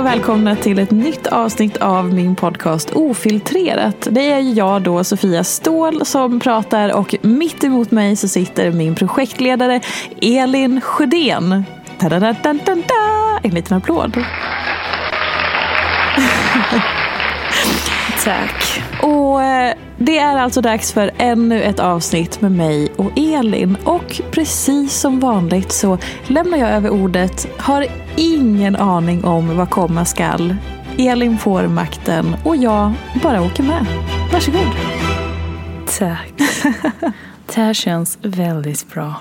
Och välkomna till ett nytt avsnitt av min podcast Ofiltrerat. Det är jag då, Sofia Ståhl, som pratar och mitt emot mig så sitter min projektledare Elin Sjödén. En liten applåd. Tack. Och eh, det är alltså dags för ännu ett avsnitt med mig och Elin. Och precis som vanligt så lämnar jag över ordet. Har ingen aning om vad komma skall. Elin får makten och jag bara åker med. Varsågod. Tack. Det här känns väldigt bra.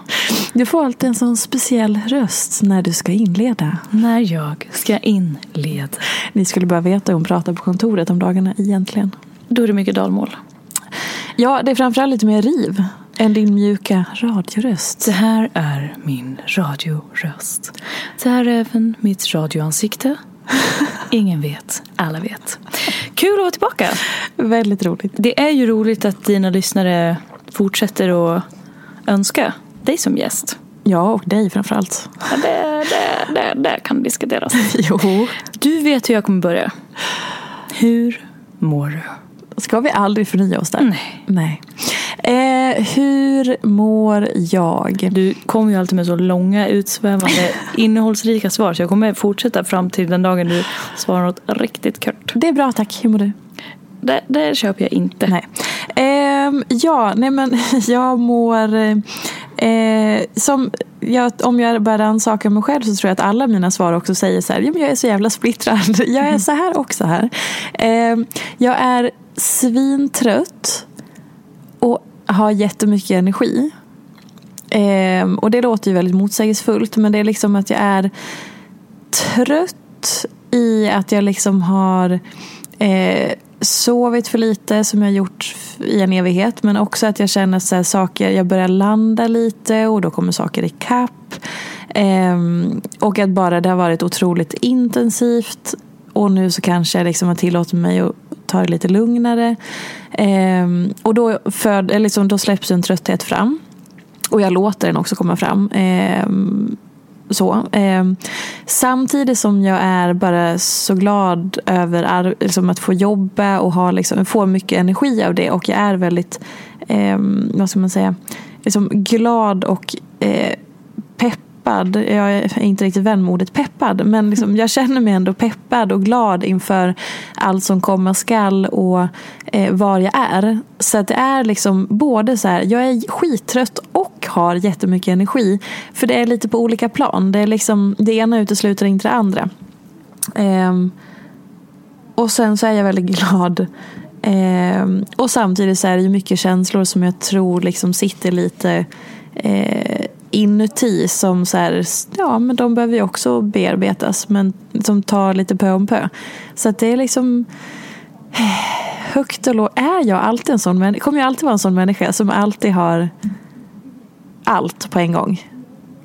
Du får alltid en sån speciell röst när du ska inleda. När jag ska inleda. Ni skulle bara veta hur hon pratar på kontoret om dagarna egentligen. Då är det mycket dalmål. Ja, det är framförallt lite mer riv än din mjuka radioröst. Det här är min radioröst. Det här är även mitt radioansikte. Ingen vet, alla vet. Kul att vara tillbaka. Väldigt roligt. Det är ju roligt att dina lyssnare fortsätter att önska dig som gäst. Ja, och dig framförallt. Ja, det, det, det, det kan diskuteras. Jo. Du vet hur jag kommer börja. Hur mår du? Ska vi aldrig förnya oss där? Nej. Nej. Eh, hur mår jag? Du kommer ju alltid med så långa, utsvävande, innehållsrika svar. Så jag kommer fortsätta fram till den dagen du svarar något riktigt kort. Det är bra tack. Hur mår du? Det, det köper jag inte. Nej. Eh, ja, nej men jag mår... Eh, som jag, om jag bara rannsakar mig själv så tror jag att alla mina svar också säger så här. Ja, men jag är så jävla splittrad. Jag är så här också här. Eh, jag är svintrött och har jättemycket energi. Eh, och det låter ju väldigt motsägelsefullt men det är liksom att jag är trött i att jag liksom har eh, sovit för lite som jag gjort i en evighet men också att jag känner så här, saker, jag börjar landa lite och då kommer saker i kapp. Ehm, och att bara det har varit otroligt intensivt och nu så kanske jag liksom har tillåtit mig att ta det lite lugnare. Ehm, och då, för, liksom, då släpps en trötthet fram. Och jag låter den också komma fram. Ehm, så. Eh, samtidigt som jag är bara så glad över liksom, att få jobba och ha, liksom, få mycket energi av det. Och jag är väldigt, eh, vad ska man säga, liksom, glad och eh, pepp peppad. Jag är inte riktigt vän med ordet peppad. Men liksom, jag känner mig ändå peppad och glad inför allt som komma skall och eh, var jag är. Så att det är liksom både så här, jag är skittrött och har jättemycket energi. För det är lite på olika plan. Det, är liksom, det ena utesluter inte det andra. Eh, och sen så är jag väldigt glad. Eh, och samtidigt så är det ju mycket känslor som jag tror liksom sitter lite eh, inuti som så här, ja men de behöver ju också bearbetas men som tar lite pö om pö. Så att det är liksom högt och lågt. Är jag alltid en sån människa? Kommer jag alltid vara en sån människa som alltid har allt på en gång?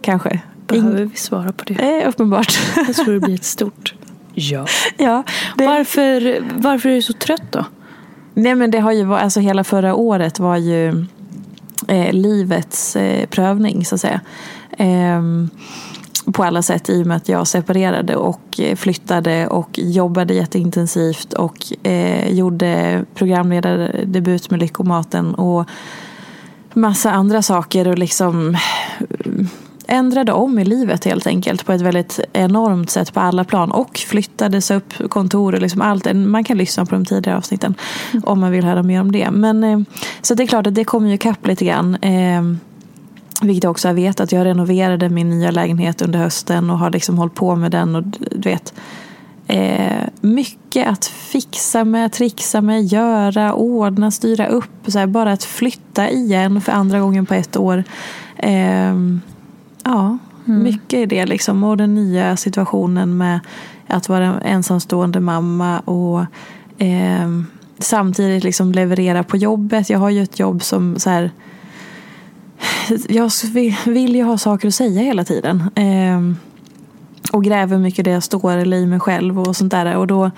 Kanske. Behöver vi svara på det? Eh, uppenbart. Jag tror det blir ett stort ja. ja, det... varför, varför är du så trött då? Nej men det har ju varit, alltså hela förra året var ju eh, livets eh, prövning så att säga. Eh, på alla sätt i och med att jag separerade och eh, flyttade och jobbade jätteintensivt och eh, gjorde programledardebut med Lyckomaten och massa andra saker och liksom ändrade om i livet helt enkelt på ett väldigt enormt sätt på alla plan och flyttades upp kontor och liksom allt. Man kan lyssna på de tidigare avsnitten mm. om man vill höra mer om det. Men, eh, så det är klart att det kommer ju kapp lite grann. Eh, vilket jag också har vetat. Jag renoverade min nya lägenhet under hösten och har liksom hållit på med den. och du vet eh, Mycket att fixa med, trixa med, göra, ordna, styra upp. Så här, bara att flytta igen för andra gången på ett år. Ja, mm. mycket i det liksom. Och den nya situationen med att vara en ensamstående mamma och eh, samtidigt liksom leverera på jobbet. Jag har ju ett jobb som så här, jag vill ju ha saker att säga hela tiden. Eh, och gräver mycket det jag står eller i mig själv och sånt där. Och då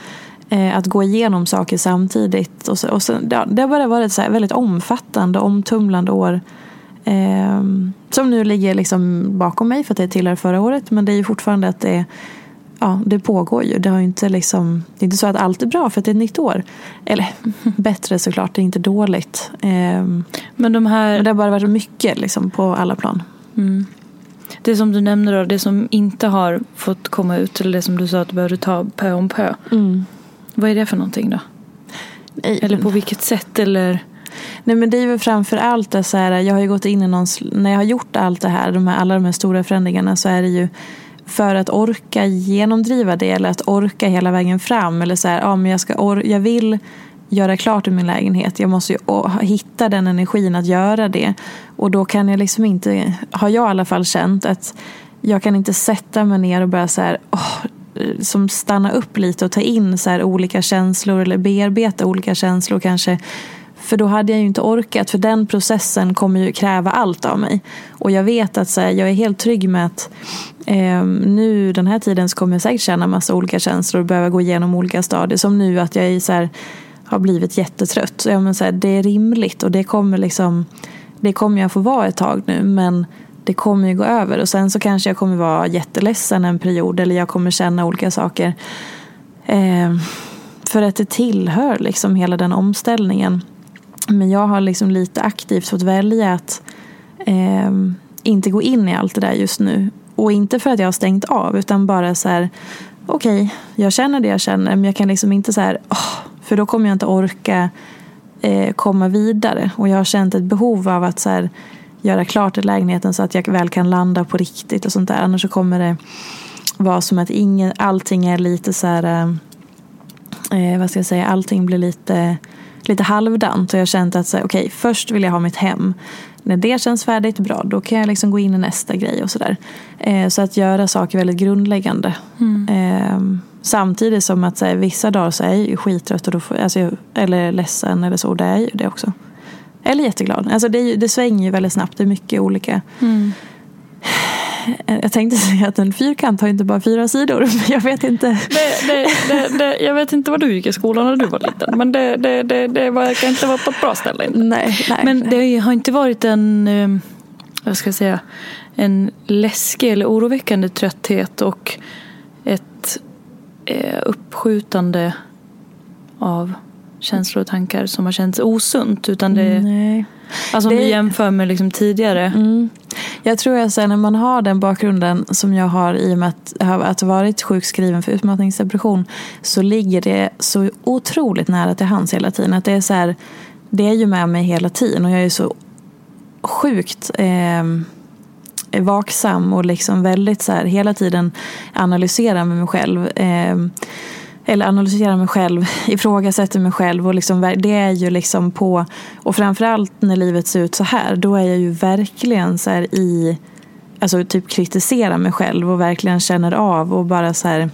eh, att gå igenom saker samtidigt. Och så, och så, ja, det har bara varit ett så väldigt omfattande, omtumlande år Eh, som nu ligger liksom bakom mig för att det tillhör förra året. Men det är ju fortfarande att det, ja, det pågår ju. Det, har inte liksom, det är inte så att allt är bra för att det är ett nytt år. Eller bättre såklart, det är inte dåligt. Eh, men, de här... men det har bara varit mycket liksom, på alla plan. Mm. Det som du nämnde då, det som inte har fått komma ut. Eller det som du sa att du behövde ta pö om pö. Mm. Vad är det för någonting då? Nej. Eller på vilket sätt? Eller... Nej men det är väl framför allt det så här, jag har ju gått in i någon, när jag har gjort allt det här, de här, alla de här stora förändringarna så är det ju för att orka genomdriva det eller att orka hela vägen fram. Eller så här, ja, men jag, ska or- jag vill göra klart i min lägenhet. Jag måste ju hitta den energin att göra det. Och då kan jag liksom inte, har jag i alla fall känt att jag kan inte sätta mig ner och börja så här, oh, som stanna upp lite och ta in så olika känslor eller bearbeta olika känslor kanske för då hade jag ju inte orkat, för den processen kommer ju kräva allt av mig. Och jag vet att så här, jag är helt trygg med att eh, nu den här tiden så kommer jag säkert känna massa olika känslor och behöva gå igenom olika stadier. Som nu att jag är så här, har blivit jättetrött. Så, ja, men så här, det är rimligt och det kommer, liksom, det kommer jag få vara ett tag nu. Men det kommer ju gå över och sen så kanske jag kommer vara jätteledsen en period eller jag kommer känna olika saker. Eh, för att det tillhör liksom hela den omställningen. Men jag har liksom lite aktivt fått välja att eh, inte gå in i allt det där just nu. Och inte för att jag har stängt av utan bara så här okej, okay, jag känner det jag känner men jag kan liksom inte så här oh, för då kommer jag inte orka eh, komma vidare. Och jag har känt ett behov av att så här, göra klart i lägenheten så att jag väl kan landa på riktigt och sånt där. Annars så kommer det vara som att ingen, allting är lite så här, eh, vad ska jag säga, allting blir lite lite halvdant. Och jag har känt att så, okay, först vill jag ha mitt hem. När det känns färdigt, bra, då kan jag liksom gå in i nästa grej och sådär. Eh, så att göra saker väldigt grundläggande. Mm. Eh, samtidigt som att så vissa dagar så är jag ju skittrött och då får, alltså, eller ledsen eller så. Det är ju det också. Eller jätteglad. Alltså det, det svänger ju väldigt snabbt. Det är mycket olika. Mm. Jag tänkte säga att en fyrkant har inte bara fyra sidor. Jag vet inte. Det, det, det, det, jag vet inte var du gick i skolan när du var liten. Men det, det, det, det verkar inte vara på ett bra ställe. Inte. Nej, nej, men det har inte varit en, eh, vad ska jag säga, en läskig eller oroväckande trötthet och ett eh, uppskjutande av känslor och tankar som har känts osunt. Utan det, Nej. Alltså om det... du jämför med liksom tidigare. Mm. Jag tror att när man har den bakgrunden som jag har i och med att ha att varit sjukskriven för utmattningsdepression så ligger det så otroligt nära till hands hela tiden. Att det, är så här, det är ju med mig hela tiden och jag är så sjukt eh, vaksam och liksom väldigt så här, hela tiden analyserar med mig själv. Eh, eller analyserar mig själv, ifrågasätter mig själv. Och liksom, det är ju liksom på, och framförallt när livet ser ut så här, då är jag ju verkligen så i alltså typ kritiserar mig själv och verkligen känner av och bara så här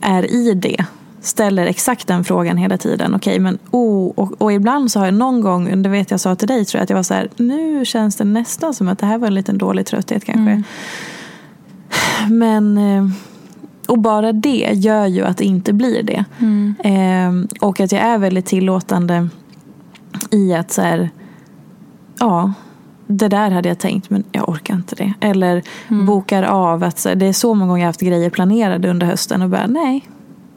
är i det. Ställer exakt den frågan hela tiden. Okej, okay, men oh, och, och, ibland så har jag någon gång, det vet jag sa till dig tror jag, att jag var så här, nu känns det nästan som att det här var en liten dålig trötthet kanske. Mm. Men eh, och bara det gör ju att det inte blir det. Mm. Eh, och att jag är väldigt tillåtande i att så här, ja, det där hade jag tänkt men jag orkar inte det. Eller mm. bokar av att så, det är så många gånger jag haft grejer planerade under hösten och bara nej,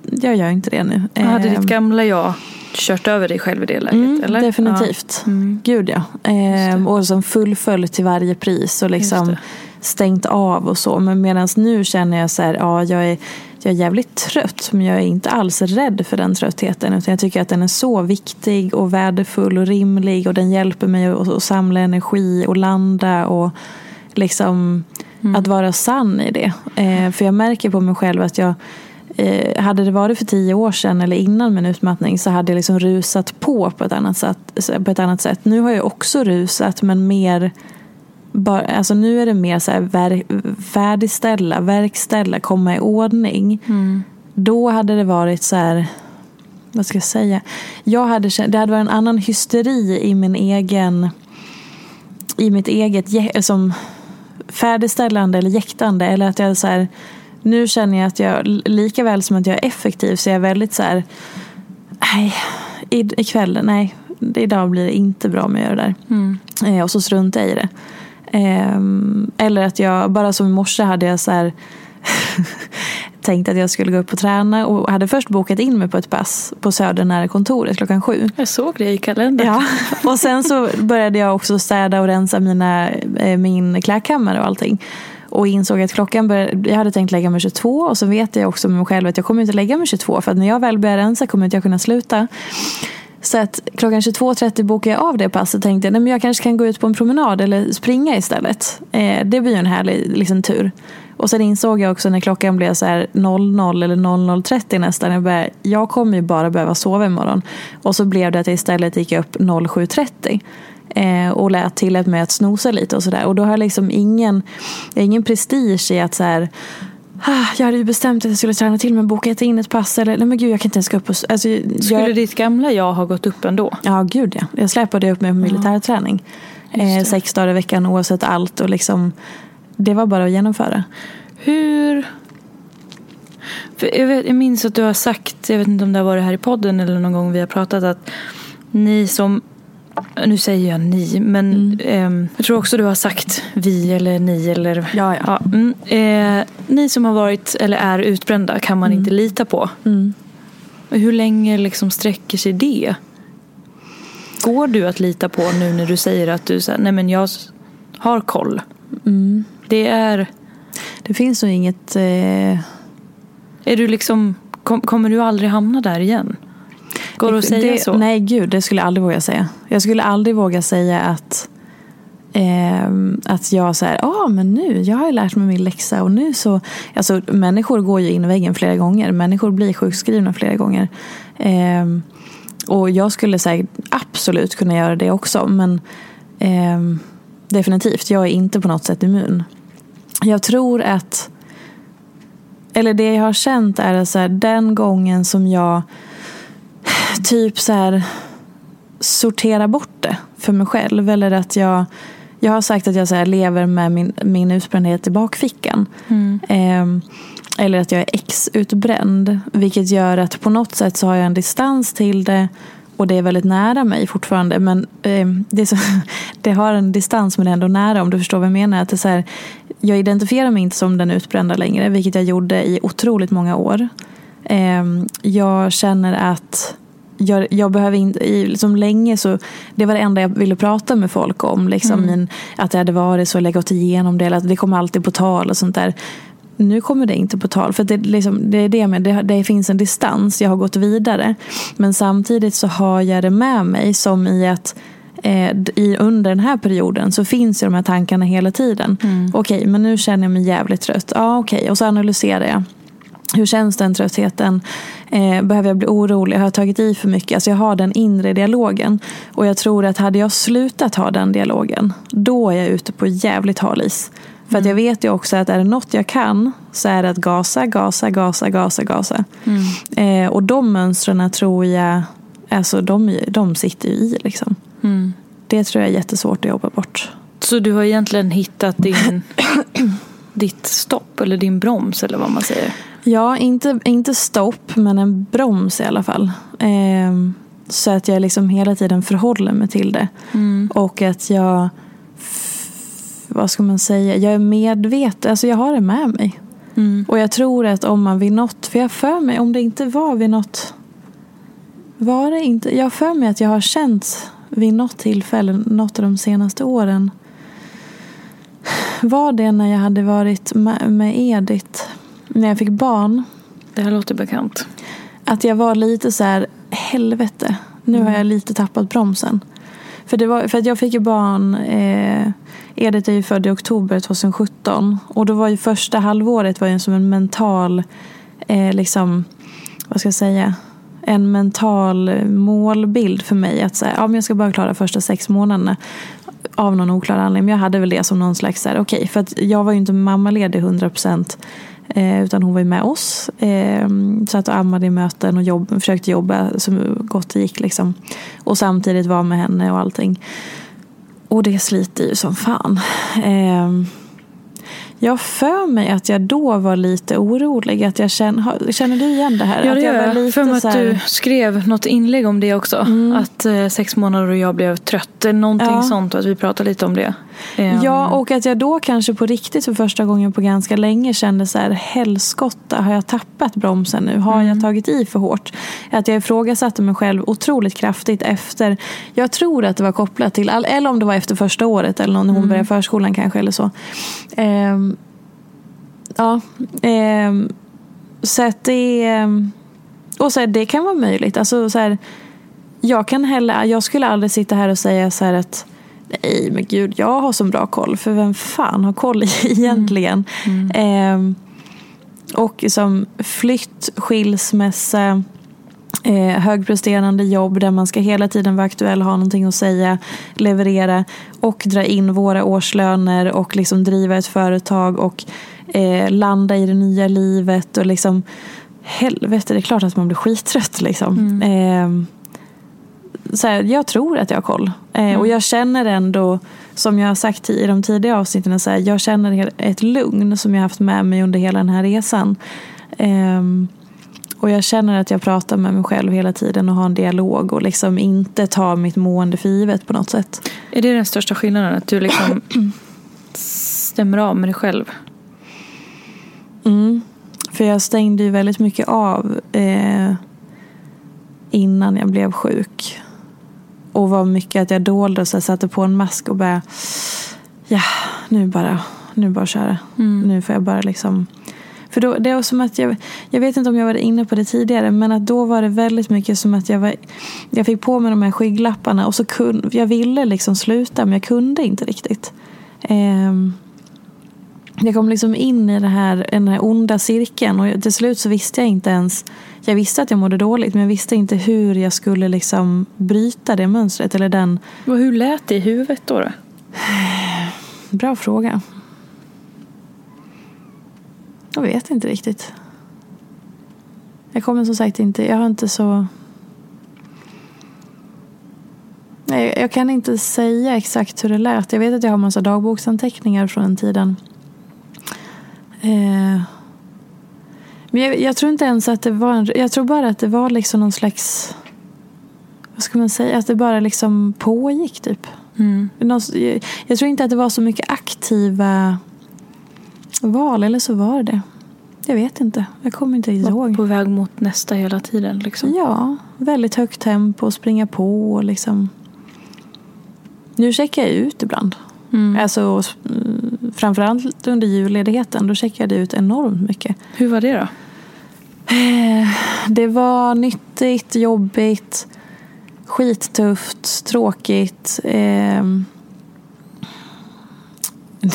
jag gör inte det nu. Ja, hade ditt ehm. gamla jag kört över dig själv i det läget? Mm, eller? Definitivt. Ja. Mm. Gud ja. Ehm, och som fullföljt till varje pris och liksom stängt av och så. Men medan nu känner jag så här, ja jag är, jag är jävligt trött men jag är inte alls rädd för den tröttheten. Utan jag tycker att den är så viktig och värdefull och rimlig och den hjälper mig att, att samla energi och landa och liksom mm. att vara sann i det. Eh, för jag märker på mig själv att jag eh, hade det varit för tio år sedan eller innan min utmattning så hade jag liksom rusat på på ett annat sätt. På ett annat sätt. Nu har jag också rusat men mer bara, alltså nu är det mer så här ver, färdigställa, verkställa, komma i ordning. Mm. Då hade det varit så här, vad ska jag säga? Jag hade, det hade varit en annan hysteri i min egen, i mitt eget som färdigställande eller jäktande. Eller att jag så här, nu känner jag att jag, lika väl som att jag är effektiv så är jag väldigt så här, nej, ikväll, nej, idag blir det inte bra om jag gör det där. Mm. Eh, och så struntar jag i det. Um, eller att jag, bara som i morse hade jag så här tänkt att jag skulle gå upp och träna och hade först bokat in mig på ett pass på Söder nära kontoret klockan sju. Jag såg det i kalendern. Ja. Och sen så började jag också städa och rensa mina, eh, min klädkammare och allting. Och insåg att klockan började, jag hade tänkt lägga mig 22 och så vet jag också med mig själv att jag kommer inte lägga mig 22 för att när jag väl börjar rensa kommer inte jag kunna sluta. Så att klockan 22.30 bokade jag av det passet och tänkte att jag kanske kan gå ut på en promenad eller springa istället. Eh, det blir ju en härlig liksom, tur. Och sen insåg jag också när klockan blev så här 00 eller 00.30 nästan. Jag, började, jag kommer ju bara behöva sova imorgon. Och så blev det att jag istället gick upp 07.30. Eh, och lät tillät mig att snosa lite och sådär. Och då har jag liksom ingen, ingen prestige i att så här jag hade ju bestämt att jag skulle träna till men bokat in ett pass eller nej men gud jag kan inte ens gå upp och, alltså, jag, Skulle ditt gamla jag ha gått upp ändå? Ja gud ja. Jag släpade upp mig på militärträning. Eh, sex dagar i veckan oavsett allt och liksom det var bara att genomföra. Hur för jag, vet, jag minns att du har sagt, jag vet inte om det har varit här i podden eller någon gång vi har pratat att ni som nu säger jag ni, men mm. eh, jag tror också du har sagt vi eller ni. Eller, ja, ja. ja mm, eh, ni som har varit eller är utbrända kan man mm. inte lita på. Mm. Hur länge liksom sträcker sig det? Går du att lita på nu när du säger att du säger, nej men jag har koll? Mm. Det är... Det finns nog inget... Eh... Är du liksom, kom, kommer du aldrig hamna där igen? Går det att säga det, så? Nej, gud, det skulle jag aldrig våga säga. Jag skulle aldrig våga säga att eh, att jag säger, ja ah, men nu, jag har lärt mig min läxa och nu så, alltså människor går ju in i väggen flera gånger, människor blir sjukskrivna flera gånger. Eh, och jag skulle säga absolut kunna göra det också, men eh, definitivt, jag är inte på något sätt immun. Jag tror att, eller det jag har känt är att så här, den gången som jag typ så här sortera bort det för mig själv. Eller att jag, jag har sagt att jag så här, lever med min, min utbrändhet i bakfickan. Mm. Eh, eller att jag är ex-utbränd. Vilket gör att på något sätt så har jag en distans till det. Och det är väldigt nära mig fortfarande. Men eh, det, så, det, har en distans men det är ändå nära om du förstår vad jag menar. Att det är så här, jag identifierar mig inte som den utbrända längre. Vilket jag gjorde i otroligt många år. Eh, jag känner att jag, jag behöver inte, liksom länge så, det var det enda jag ville prata med folk om. Liksom, mm. min, att det hade varit så, eller gått igenom det, eller att det kommer alltid på tal och sånt där. Nu kommer det inte på tal, för det, liksom, det är det med, det, det finns en distans, jag har gått vidare. Men samtidigt så har jag det med mig som i att eh, i, under den här perioden så finns ju de här tankarna hela tiden. Mm. Okej, men nu känner jag mig jävligt trött. Ja, okej. Och så analyserar jag. Hur känns den tröttheten? Eh, behöver jag bli orolig? Har jag tagit i för mycket? Alltså jag har den inre dialogen. Och jag tror att hade jag slutat ha den dialogen, då är jag ute på jävligt hal is. För att jag vet ju också att är det något jag kan så är det att gasa, gasa, gasa, gasa, gasa. Eh, och de mönstren tror jag, alltså de, de sitter ju i liksom. Mm. Det tror jag är jättesvårt att jobba bort. Så du har egentligen hittat din, ditt stopp eller din broms eller vad man säger? Ja, inte, inte stopp men en broms i alla fall. Eh, så att jag liksom hela tiden förhåller mig till det. Och att jag, vad ska man säga, jag är medveten, alltså jag har det med mig. Och jag tror att om man vid något, för jag för mig, om det inte var vid något, var det inte, jag för mig att jag har känt vid något tillfälle, något av de senaste åren, var det när jag hade varit med, med Edith, när jag fick barn, Det här låter bekant. att jag var lite så här, helvete, nu har jag lite tappat bromsen. För, det var, för att jag fick ju barn, eh, Edith är ju född i oktober 2017 och då var ju första halvåret var ju som en mental, eh, liksom, vad ska jag säga, en mental målbild för mig. Att säga, ja, men jag ska bara klara första sex månaderna av någon oklar anledning. Men jag hade väl det som någon slags, så okej, för att jag var ju inte mammaledig 100 procent. Eh, utan hon var ju med oss. Eh, satt och ammade i möten och jobb, försökte jobba så gott det gick. Liksom. Och samtidigt var med henne och allting. Och det sliter ju som fan. Eh, jag för mig att jag då var lite orolig. Att jag känner, känner du igen det här? Ja, det gör jag. lite För mig att här- du skrev något inlägg om det också. Att eh, sex månader och jag blev trött. Någonting Ja. sånt. och Att vi pratade lite om det. Ehm, Ja, och att jag då kanske på riktigt för första gången på ganska länge kände så här, helskotta, har jag tappat bromsen nu? Har jag tagit i för hårt? Att jag ifrågasatte mig själv otroligt kraftigt efter, jag tror att det var kopplat till, eller om det var efter första året eller när hon började förskolan kanske eller så. Ehm, ja, ehm, så att det, ehm, och så här, det kan vara möjligt. Alltså så här, jag kan heller, jag skulle aldrig sitta här och säga så här att nej men gud jag har så bra koll för vem fan har koll egentligen? Ehm, och som flytt, skilsmässa, eh, högpresterande jobb där man ska hela tiden vara aktuell, ha någonting att säga, leverera och dra in våra årslöner och liksom driva ett företag och eh, landa i det nya livet och liksom helvete det är klart att man blir skittrött liksom. Ehm, så här, jag tror att jag har koll. Eh, Och jag känner ändå, som jag har sagt i de tidigare avsnitten, så här, jag känner ett lugn som jag haft med mig under hela den här resan. Ehm, och jag känner att jag pratar med mig själv hela tiden och har en dialog och liksom inte tar mitt mående för givet på något sätt. Är det den största skillnaden? Att du liksom stämmer av med dig själv? Mm. För jag stängde ju väldigt mycket av eh, innan jag blev sjuk. Och var mycket att jag dolde och så här satte på en mask och bara ja, nu bara, nu bara köra. Nu får jag bara liksom för då, det var som att jag, jag vet inte om jag var inne på det tidigare, men att då var det väldigt mycket som att jag var, jag fick på mig de här skygglapparna och så kunde, jag ville liksom sluta men jag kunde inte riktigt. Ehm, jag kom liksom in i det här, den här onda cirkeln och till slut så visste jag inte ens jag visste att jag mådde dåligt men jag visste inte hur jag skulle liksom bryta det mönstret eller den Och hur lät det i huvudet då? då? Bra fråga. Jag vet inte riktigt. Jag kommer som sagt inte, jag har inte så... Nej, jag kan inte säga exakt hur det lät. Jag vet att jag har massa dagboksanteckningar från den tiden. Eh, men jag, jag tror inte ens att det var en... Jag tror bara att det var liksom någon slags... Vad ska man säga? Att det bara liksom pågick typ. Någon- jag- Jag tror inte att det var så mycket aktiva val, eller så var det Jag vet inte. Jag kommer inte Var ihåg. på väg mot nästa hela tiden liksom. Ja, väldigt högt tempo, springa på och liksom. Nu checkar jag ut ibland. Mm. Alltså, framförallt under julledigheten, då checkade jag ut enormt mycket. Hur var det då? Eh, Det var nyttigt, jobbigt, skittufft, tråkigt. Eh,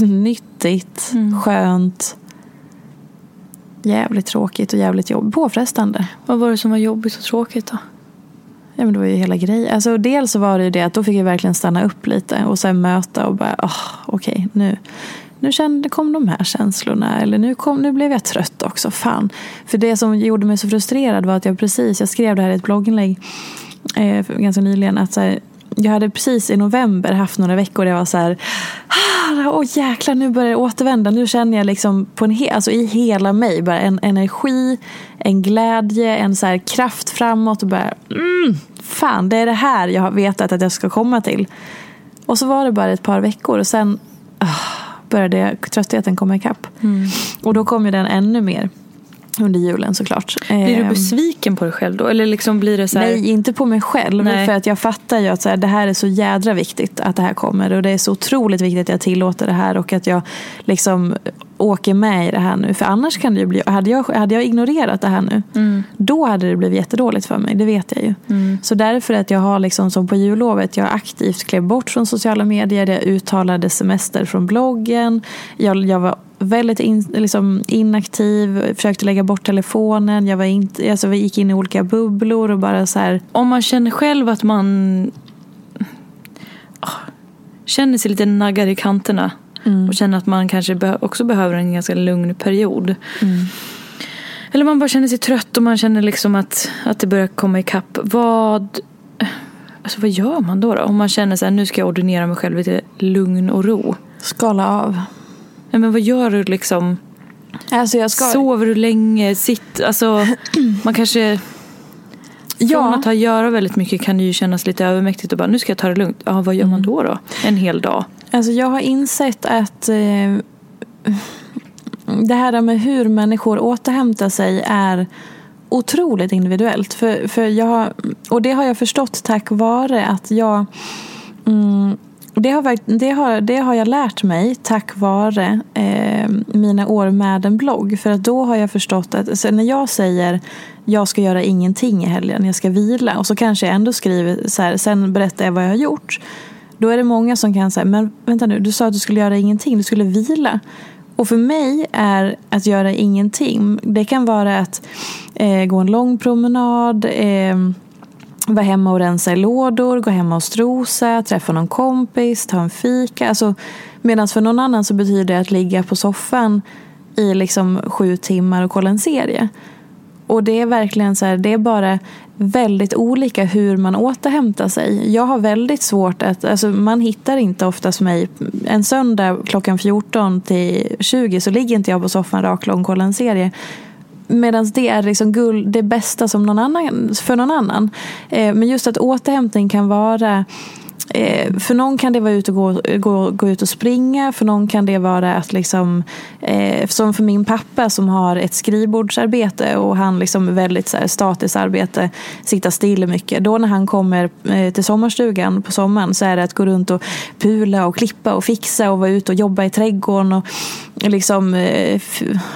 nyttigt, Mm. skönt. Jävligt tråkigt och jävligt jobbigt. Påfrestande. Vad var det som var jobbigt och tråkigt då? Ja, men det var ju hela grejen. Alltså, dels så var det ju det att då fick jag verkligen stanna upp lite och sen möta och bara, oh, okej, nu, nu kände, kom de här känslorna. Eller nu, kom, nu blev jag trött också. Fan. För det som gjorde mig så frustrerad var att jag precis, jag skrev det här i ett blogginlägg eh, ganska nyligen. Att så här, jag hade precis i november haft några veckor där jag var så här, ah, åh jäklar nu börjar det återvända. Nu känner jag liksom på en he alltså i hela mig bara en energi, en glädje, en så kraft framåt och bara mm, fan det är det här jag har vetat att jag ska komma till. Och så var det bara ett par veckor och sen oh, började tröttheten komma ikapp. Mm. Och då kom ju den ännu mer under julen såklart. Blir du ehm. besviken på dig själv då? Eller liksom blir det så här... Nej, inte på mig själv. Nej. För att jag fattar ju att så här, det här är så jädra viktigt att det här kommer. Och det är så otroligt viktigt att jag tillåter det här och att jag liksom åker med i det här nu. För annars kan det ju bli, hade jag, hade jag ignorerat det här nu, mm. då hade det blivit jättedåligt för mig. Det vet jag ju. Mm. Så därför att jag har liksom som på jullovet, jag aktivt klev bort från sociala medier, jag uttalade semester från bloggen, jag, jag var väldigt in, liksom inaktiv, försökte lägga bort telefonen. Jag, var inte, alltså vi gick in i olika bubblor och bara så här. Om man känner själv att man oh, känner sig lite naggad i kanterna mm. och känner att man kanske också behöver en ganska lugn period. Mm. Eller man bara känner sig trött och man känner liksom att, att det börjar komma ikapp. Vad, alltså vad gör man då, då? Om man känner att nu ska jag ordinera mig själv lite lugn och ro. Skala av. Nej, men vad gör du liksom? Alltså jag ska... Sover du länge? Sitt, alltså, man kanske... Ja. Från att ha göra väldigt mycket kan det ju kännas lite övermäktigt och bara nu ska jag ta det lugnt. Ja, vad gör mm. man då då? En hel dag? Alltså jag har insett att eh, det här med hur människor återhämtar sig är otroligt individuellt. För, för jag och det har jag förstått tack vare att jag mm, det har, det, har, det har jag lärt mig tack vare eh, mina år med en blogg. För att då har jag förstått att så när jag säger jag ska göra ingenting i helgen, jag ska vila och så kanske jag ändå skriver så här, sen berättar jag vad jag har gjort. Då är det många som kan säga, men vänta nu, du sa att du skulle göra ingenting, du skulle vila. Och för mig är att göra ingenting, det kan vara att eh, gå en lång promenad, eh, vara hemma och rensa i lådor, gå hemma och strosa, träffa någon kompis, ta en fika. Alltså, Medan för någon annan så betyder det att ligga på soffan i liksom sju timmar och kolla en serie. Och det är verkligen så här, det är bara väldigt olika hur man återhämtar sig. Jag har väldigt svårt att, alltså man hittar inte oftast mig, en söndag klockan 14 till 20 så ligger inte jag på soffan raklång och kollar en serie. Medan det är liksom guld, det bästa som någon annan, för någon annan. Eh, men just att återhämtning kan vara Eh, för någon kan det vara ut och gå, gå, gå ut och springa. För någon kan det vara att liksom, eh, som för min pappa som har ett skrivbordsarbete och han liksom väldigt så här, statiskt arbete, sitta still mycket. Då när han kommer eh, till sommarstugan på sommaren så är det att gå runt och pula och klippa och fixa och vara ute och jobba i trädgården och liksom eh,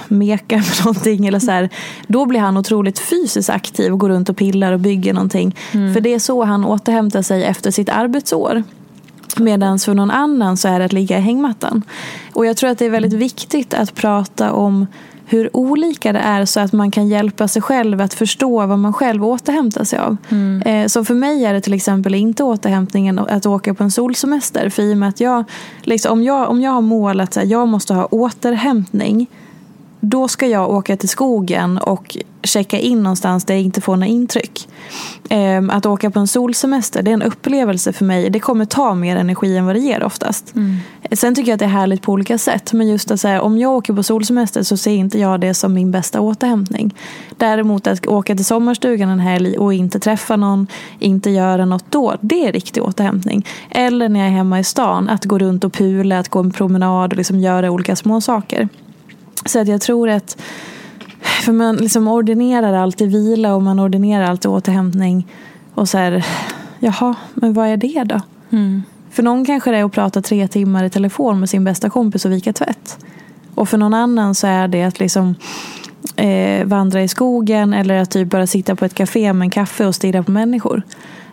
meka med någonting. Eller så här. Då blir han otroligt fysiskt aktiv och går runt och pillar och bygger någonting. Mm. För det är så han återhämtar sig efter sitt arbetsår. Medan för någon annan så är det att ligga i hängmattan. Och jag tror att det är väldigt viktigt att prata om hur olika det är så att man kan hjälpa sig själv att förstå vad man själv återhämtar sig av. Mm. Eh, så för mig är det till exempel inte återhämtningen att åka på en solsemester. För i och med att jag, liksom, om, jag, om jag har mål att jag måste ha återhämtning då ska jag åka till skogen och checka in någonstans där jag inte får några intryck. Ehm, att åka på en solsemester, det är en upplevelse för mig. Det kommer ta mer energi än vad det ger oftast. Mm. Sen tycker jag att det är härligt på olika sätt. Men just att säga, om jag åker på solsemester så ser inte jag det som min bästa återhämtning. Däremot att åka till sommarstugan en helg och inte träffa någon, inte göra något då, det är riktig återhämtning. Eller när jag är hemma i stan, att gå runt och pula, att gå en promenad och liksom göra olika små saker. Så att jag tror att för man liksom ordinerar alltid vila och man ordinerar alltid återhämtning. Och så här, jaha, men vad är det då? Mm. För någon kanske det är att prata tre timmar i telefon med sin bästa kompis och vika tvätt. Och för någon annan så är det att liksom eh, vandra i skogen eller att typ bara sitta på ett café med en kaffe och stirra på människor.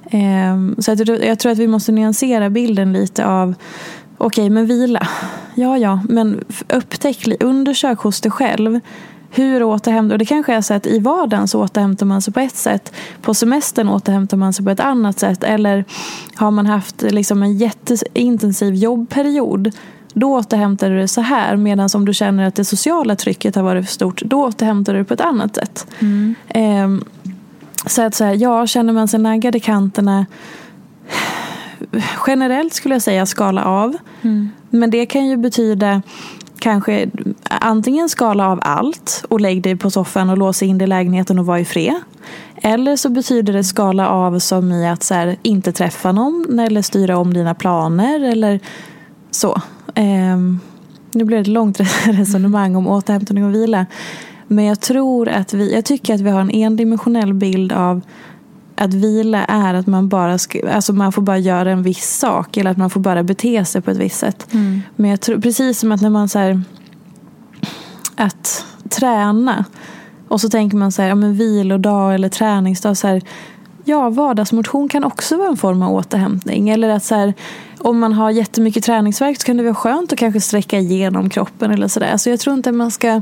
Eh, så att jag tror att vi måste nyansera bilden lite av Okej, men vila. Ja, ja, men upptäck, undersök hos dig själv. Hur återhämtar Och det kanske är så att i vardagen så återhämtar man sig på ett sätt. På semestern återhämtar man sig på ett annat sätt. Eller har man haft liksom en jätteintensiv jobbperiod. då återhämtar du det så här. Medan om du känner att det sociala trycket har varit för stort, då återhämtar du det på ett annat sätt. Mm. Eh, så att så här, ja, känner man sig naggad i kanterna generellt skulle jag säga skala av. Mm. Men det kan ju betyda kanske antingen skala av allt och lägg dig på soffan och låsa in dig i lägenheten och vara i fred. Eller så betyder det skala av som i att så här, inte träffa någon eller styra om dina planer eller så. Um, nu blev det ett långt resonemang om återhämtning och vila. Men jag tror att vi, jag tycker att vi har en endimensionell bild av att vila är att man bara ska, alltså man får bara göra en viss sak eller att man får bara bete sig på ett visst sätt. Mm. Men jag tror precis som att när man så här, att träna och så tänker man så här, ja men vilodag eller träningsdag så här, ja vardagsmotion kan också vara en form av återhämtning eller att så här, om man har jättemycket träningsverk så kan det vara skönt att kanske sträcka igenom kroppen eller sådär. Så jag tror inte man ska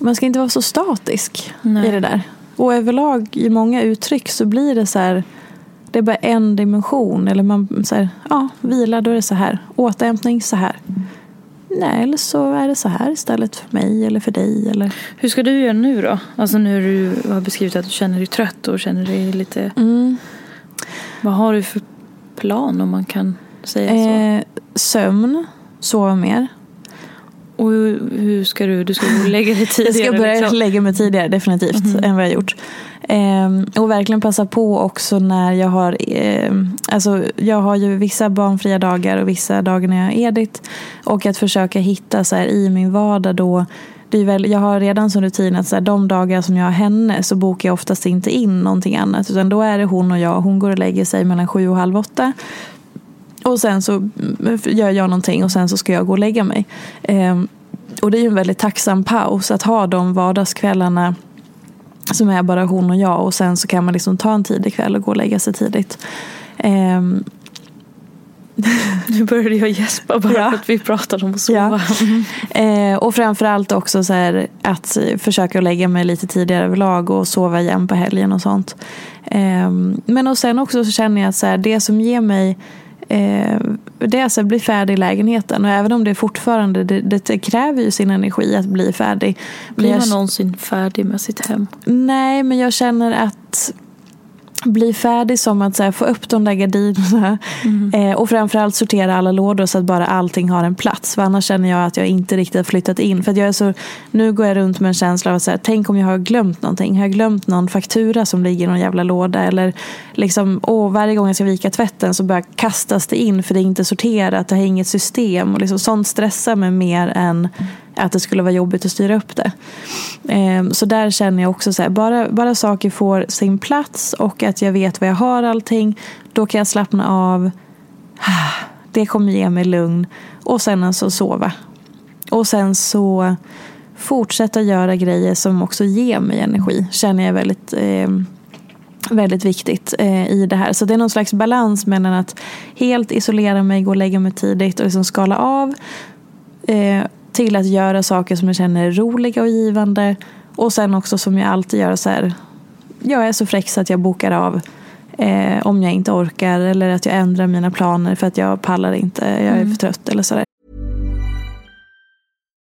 man ska inte vara så statisk Nej. i det där. Och överlag i många uttryck så blir det så här det är bara en dimension. Eller man så här, ja, vila då är det så här. Återhämtning så här. Nej, eller så är det så här istället för mig eller för dig. Eller... Hur ska du göra nu då? Alltså nu du har beskrivit att du känner dig trött och känner dig lite... Mm. Vad har du för plan om man kan säga så? Eh, sömn, sova mer. Och hur, hur ska du? Du ska lägga dig tidigare? Jag ska börja liksom. lägga mig tidigare definitivt Mhm. än vad jag gjort. Ehm, och verkligen passa på också när jag har ehm, alltså jag har ju vissa barnfria dagar och vissa dagar när jag har Edith. Och att försöka hitta så här, i min vardag då det är väl, jag har redan som rutin att så här, de dagar som jag har henne så bokar jag oftast inte in någonting annat. Utan då är det hon och jag. Hon går och lägger sig mellan sju och halv åtta. Och sen så mm, gör jag någonting och sen så ska jag gå och lägga mig. Ehm, och det är ju en väldigt tacksam paus att ha de vardagskvällarna som är bara hon och jag och sen så kan man liksom ta en tidig kväll och gå och lägga sig tidigt. Ehm, Nu började jag gäspa bara Ja. för att vi pratade om att sova. Ja. eh, och framförallt också så här att försöka lägga mig lite tidigare överlag och sova igen på helgen och sånt. Ehm, men och sen också så känner jag att så här, det som ger mig eh, det är alltså att bli färdig i lägenheten och även om det fortfarande det, det kräver ju sin energi att bli färdig. Blir jag- man någonsin färdig med sitt hem? Nej, men jag känner att bli färdig som att så här, få upp de där gardinerna eh, och framförallt sortera alla lådor så att bara allting har en plats. För annars känner jag att jag inte riktigt har flyttat in. För jag är så, nu går jag runt med en känsla av att så här, tänk om jag har glömt någonting. Har jag glömt någon faktura som ligger i någon jävla låda? Eller liksom, åh, varje gång jag ska vika tvätten så bara kastas det in för det är inte sorterat. Det har inget system. Och liksom, sånt stressar mig mer än att det skulle vara jobbigt att styra upp det. Ehm, så där känner jag också så här, bara, bara saker får sin plats och att jag vet vad jag har allting. Då kan jag slappna av. Det kommer ge mig lugn. Och sen alltså sova. Och sen så fortsätta göra grejer som också ger mig energi. Känner jag väldigt, ehm, väldigt viktigt eh, i det här. Så det är någon slags balans mellan att helt isolera mig, gå och lägga mig tidigt och liksom skala av. Eh, till att göra saker som jag känner är roliga och givande. Och sen också som jag alltid gör så här. Jag är så fräck så att jag bokar av eh, om jag inte orkar. Eller att jag ändrar mina planer för att jag pallar inte. Jag är för trött eller sådär.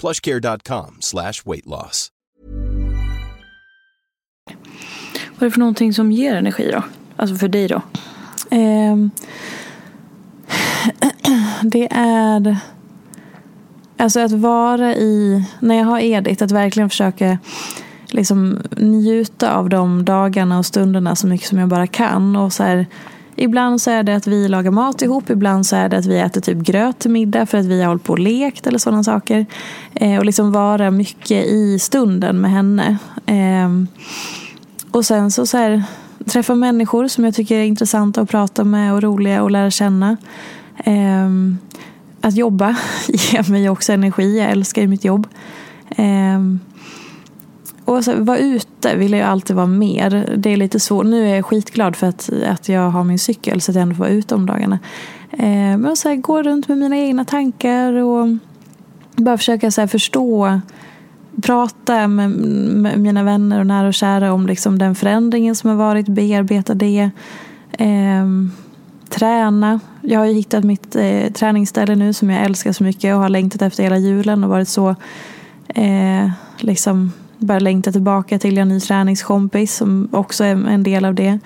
plushcare.com slash weight loss. Vad är det för någonting som ger energi då? Alltså för dig då? Ehm, det är alltså att vara i, när jag har Edith, att verkligen försöka liksom njuta av de dagarna och stunderna så mycket som jag bara kan. Och så här, ibland så är det att vi lagar mat ihop, ibland så är det att vi äter typ gröt till middag för att vi har hållit på och lekt eller sådana saker. Eh, och liksom vara mycket i stunden med henne. Eh, och sen så, så här, träffa människor som jag tycker är intressanta att prata med och roliga att lära känna. Eh, att jobba ger mig också energi. Jag älskar ju mitt jobb. Ehm, och så, vara ute vill jag alltid vara mer. Det är lite svårt. Nu är jag skitglad för att, att jag har min cykel så att jag ändå får vara ute om dagarna. Eh, men så här, gå runt med mina egna tankar och bara försöka så här, förstå prata med, med mina vänner och nära och kära om liksom den förändringen som har varit, bearbeta det. Eh, träna. Jag har ju hittat mitt eh, träningsställe nu som jag älskar så mycket och har längtat efter hela julen och varit så eh, liksom bara längta tillbaka till en ny träningskompis som också är en del av det.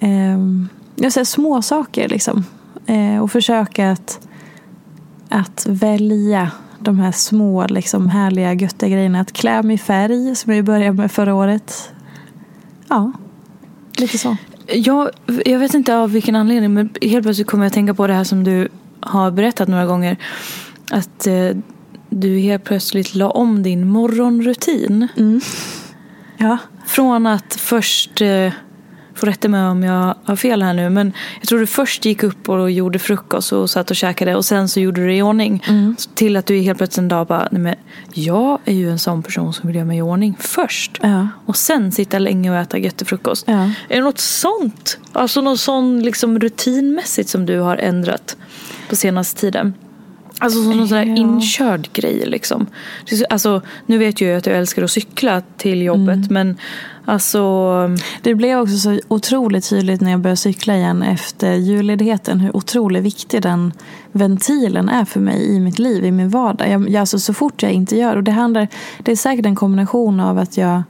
Ehm, jag säger små saker liksom. Eh, och försöka att, att välja de här små liksom, härliga göttiga grejerna. Att klä mig i färg som jag började med förra året. Ja, lite så. Jag, jag vet inte av vilken anledning men helt plötsligt kommer jag att tänka på det här som du har berättat några gånger. Att eh, du helt plötsligt la om din morgonrutin. Ja. Från att först, eh, får rätta mig om jag har fel här nu, men jag tror du först gick upp och gjorde frukost och satt och käkade och sen så gjorde du det i ordning. Till att du helt plötsligt en dag bara, nej men jag är ju en sån person som vill göra mig i ordning först. Ja. Och sen sitta länge och äta jättefrukost. Ja. Är det något sånt? Alltså något sån liksom rutinmässigt som du har ändrat på senaste tiden? Alltså som någon sån Ja. inkörd grej liksom. Alltså, nu vet jag ju att jag älskar att cykla till jobbet Mm. men alltså Det blev också så otroligt tydligt när jag började cykla igen efter julledigheten hur otroligt viktig den ventilen är för mig i mitt liv, i min vardag. Jag, jag, alltså, så fort jag inte gör, och det handlar, det är säkert en kombination av att jag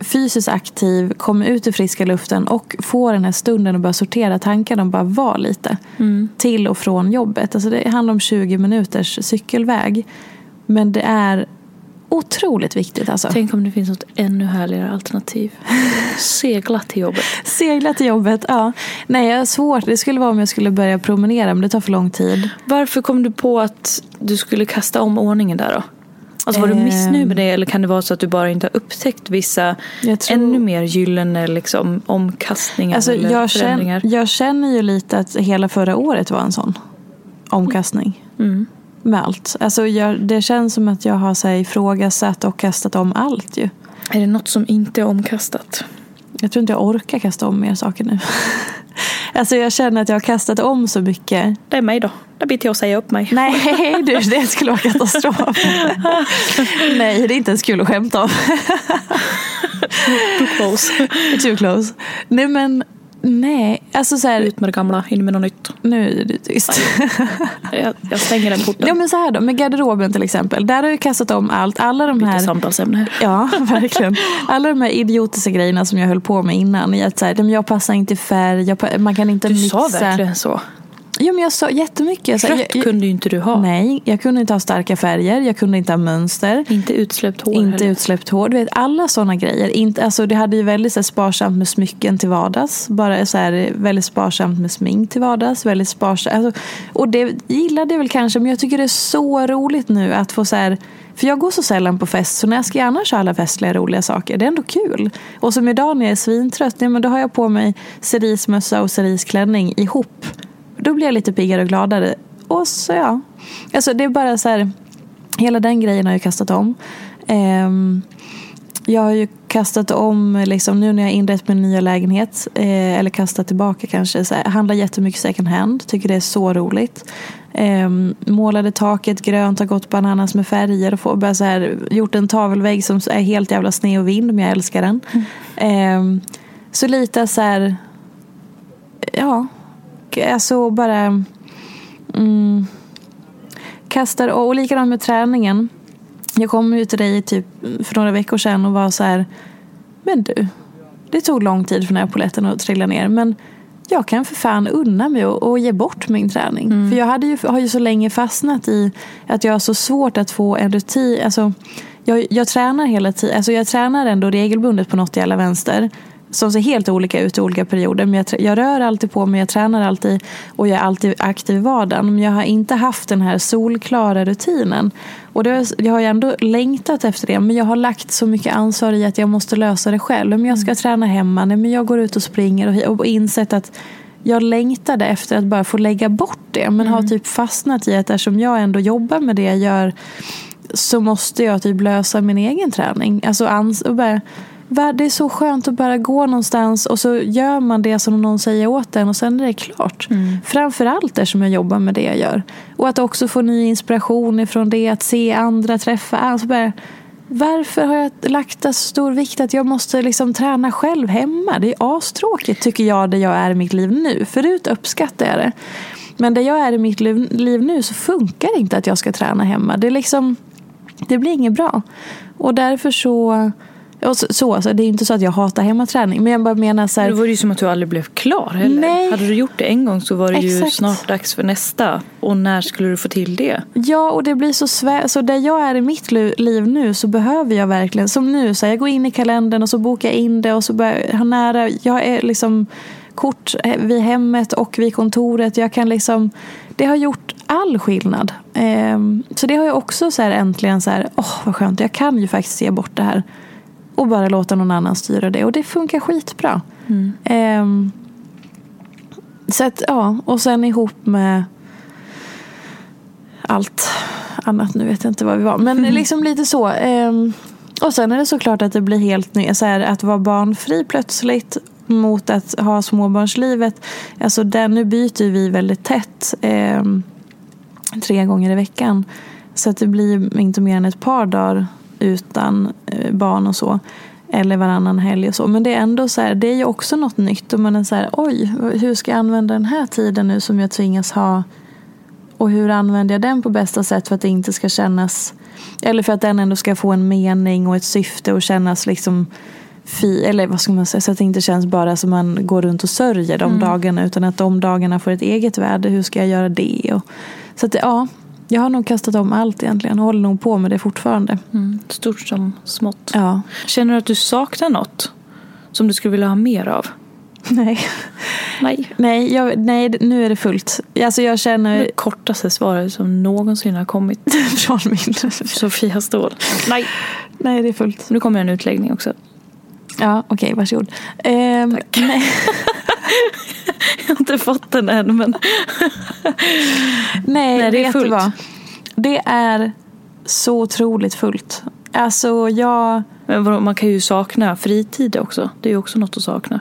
fysiskt aktiv, kommer ut i friska luften och får den här stunden att bara sortera tankarna och bara vara lite. Till och från jobbet. Alltså det handlar om 20 minuters cykelväg. Men det är otroligt viktigt alltså. Tänk om det finns något ännu härligare alternativ. Segla till jobbet. Segla till jobbet, ja. Nej, jag har svårt. Det skulle vara om jag skulle börja promenera, men det tar för lång tid. Varför kom du på att du skulle kasta om ordningen där då? Alltså var du Ehm. missnöjd med det eller kan det vara så att du bara inte har upptäckt vissa tror- ännu mer gyllene liksom, omkastningar Alltså, eller jag, förändringar? känner, jag känner ju lite att hela förra året var en sån omkastning. Mm. Med allt. Alltså, jag, det känns som att jag har så här, ifrågasatt och kastat om allt ju. Är det något som inte är omkastat? Jag tror inte jag orkar kasta om mer saker nu. alltså jag känner att jag har kastat om så mycket. Det är mig då. Det blir till att säga upp mig. Nej, du, det skulle vara katastrof. Nej, det är inte ens kul att skämta om. Too close. Too close. Nej men, nej. Alltså så här, Ut med det gamla, in med något nytt. nu är det tyst. Jag, jag stänger den porten. Ja men så här då, med garderoben till exempel. Där har jag kastat om allt. Alla de här... samtalsämne. Ja, verkligen. Alla de här idiotiska grejerna som jag höll på med innan. I att så här, jag passar inte i färg, jag, man kan inte Du mixa. sa verkligen så. Jo, men jag sa jättemycket. Rött jag, jag, kunde ju inte du ha. Nej, jag kunde inte ha starka färger. Jag kunde inte ha mönster. Inte utsläppt hår Inte heller. utsläppt hår. Du vet, alla sådana grejer. Inte, alltså, det hade ju väldigt så här, sparsamt med smycken till vardags. Bara så här, väldigt sparsamt med smink till vardags. Väldigt sparsamt. Alltså, och det gillade jag väl kanske. Men jag tycker det är så roligt nu att få så här. För jag går så sällan på fest. Så när jag ska annars ha alla festliga roliga saker. Det är ändå kul. Och som idag när jag är svintrött. Ja, men då har jag på mig cerismössa och cerisklänning ihop. Då blir jag lite piggare och gladare. Och så ja. Alltså det är bara så här. Hela den grejen har jag kastat om. Ehm, jag har ju kastat om, liksom, nu när jag har inrett min nya lägenhet, eh, eller kastat tillbaka kanske, så här, handlar jättemycket second hand. Tycker det är så roligt. Ehm, målade taket grönt, har gått bananas med färger och får, bara så här, gjort en tavelvägg som är helt jävla sned och vind, men jag älskar den. Ehm, så lite så här, ja, alltså bara mm, kastar, och likadant med träningen. Jag kom ju till dig typ för några veckor sedan och var så här, men du, det tog lång tid för den här poletten att trilla ner, men jag kan för fan unna mig och, och ge bort min träning. För jag hade ju, har ju så länge fastnat i att jag har så svårt att få en rutin. Alltså, jag, jag tränar hela tiden, alltså jag tränar ändå regelbundet på något jävla vänster. Som ser helt olika ut i olika perioder. Men jag, jag rör alltid på mig, jag tränar alltid och jag är alltid aktiv i vardagen. Men jag har inte haft den här solklara rutinen. Och det, jag har ju ändå längtat efter det. Men jag har lagt så mycket ansvar i att jag måste lösa det själv. Men jag ska träna hemma, nej, men jag går ut och springer och, och insett att jag längtade efter att bara få lägga bort det. Men har typ fastnat i att eftersom jag ändå jobbar med det jag gör så måste jag typ lösa min egen träning. Alltså ans- och bara, det är så skönt att bara gå någonstans och så gör man det som någon säger åt en och sen är det klart. Framförallt eftersom jag jobbar med det jag gör. Och att också få ny inspiration ifrån det, att se andra, träffa alltså bara, Varför har jag lagt så stor vikt att jag måste liksom träna själv hemma? Det är astråkigt tycker jag det jag är i mitt liv nu. Förut uppskattar jag det. Men det jag är i mitt liv, liv nu så funkar det inte att jag ska träna hemma. Det är liksom det blir inget bra. Och därför så... Och så, så alltså, det är inte så att jag hatar hemmaträning. Men jag bara menar så här... Då var det ju som att du aldrig blev klar heller. Nej. Hade du gjort det en gång så var det ju Exakt. snart dags för nästa. Och när skulle du få till det? Ja, och det blir så svårt. Så där jag är i mitt liv nu så behöver jag verkligen, som nu, så här, jag går in i kalendern och så bokar jag in det och så börjar jag nära, jag är liksom kort vid hemmet och vid kontoret. Jag kan liksom, det har gjort all skillnad. Ehm, så det har jag också så här äntligen så här, åh vad skönt, jag kan ju faktiskt se bort det här. Och bara låta någon annan styra det. Och det funkar skitbra. Ehm, så att, ja, och sen ihop med allt annat. Nu vet jag inte vad vi var. Men liksom lite så. Ehm, och sen är det såklart att det blir helt nytt. Att vara barnfri plötsligt mot att ha småbarnslivet. Alltså där, nu byter vi väldigt tätt. ehm, tre gånger i veckan. Så att det blir inte mer än ett par dagar utan eh, barn och så. Eller varannan helg och så. Men det är ändå så här, det är ju också något nytt. Och man är så här, oj, hur ska jag använda den här tiden nu som jag tvingas ha? Och hur använder jag den på bästa sätt för att det inte ska kännas eller för att den ändå ska få en mening och ett syfte och kännas liksom fi, eller vad ska man säga, så att det inte känns bara som man går runt och sörjer de dagarna utan att de dagarna får ett eget värde. Hur ska jag göra det? Och, så att det, ja, jag har nog kastat om allt egentligen och håller nog på med det fortfarande. Mm. Stort som smått. Ja, Känner du att du saknar något? Som du skulle vilja ha mer av? nej. Nej. Nej, jag, nej, nu är det fullt. Alltså jag känner Det kortaste svaret som någonsin har kommit. från min... Sofia Ståhl. Nej. Nej, det är fullt. Nu kommer en utläggning också. Ja, okej, varsågod. Ehm, nej. Jag har inte fått den än men. Nej, Nej, det är fullt. vad? Det är så otroligt fullt. Alltså jag... men vadå, man kan ju sakna fritid också. Det är ju också något att sakna.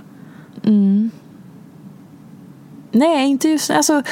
Nej, inte just alltså,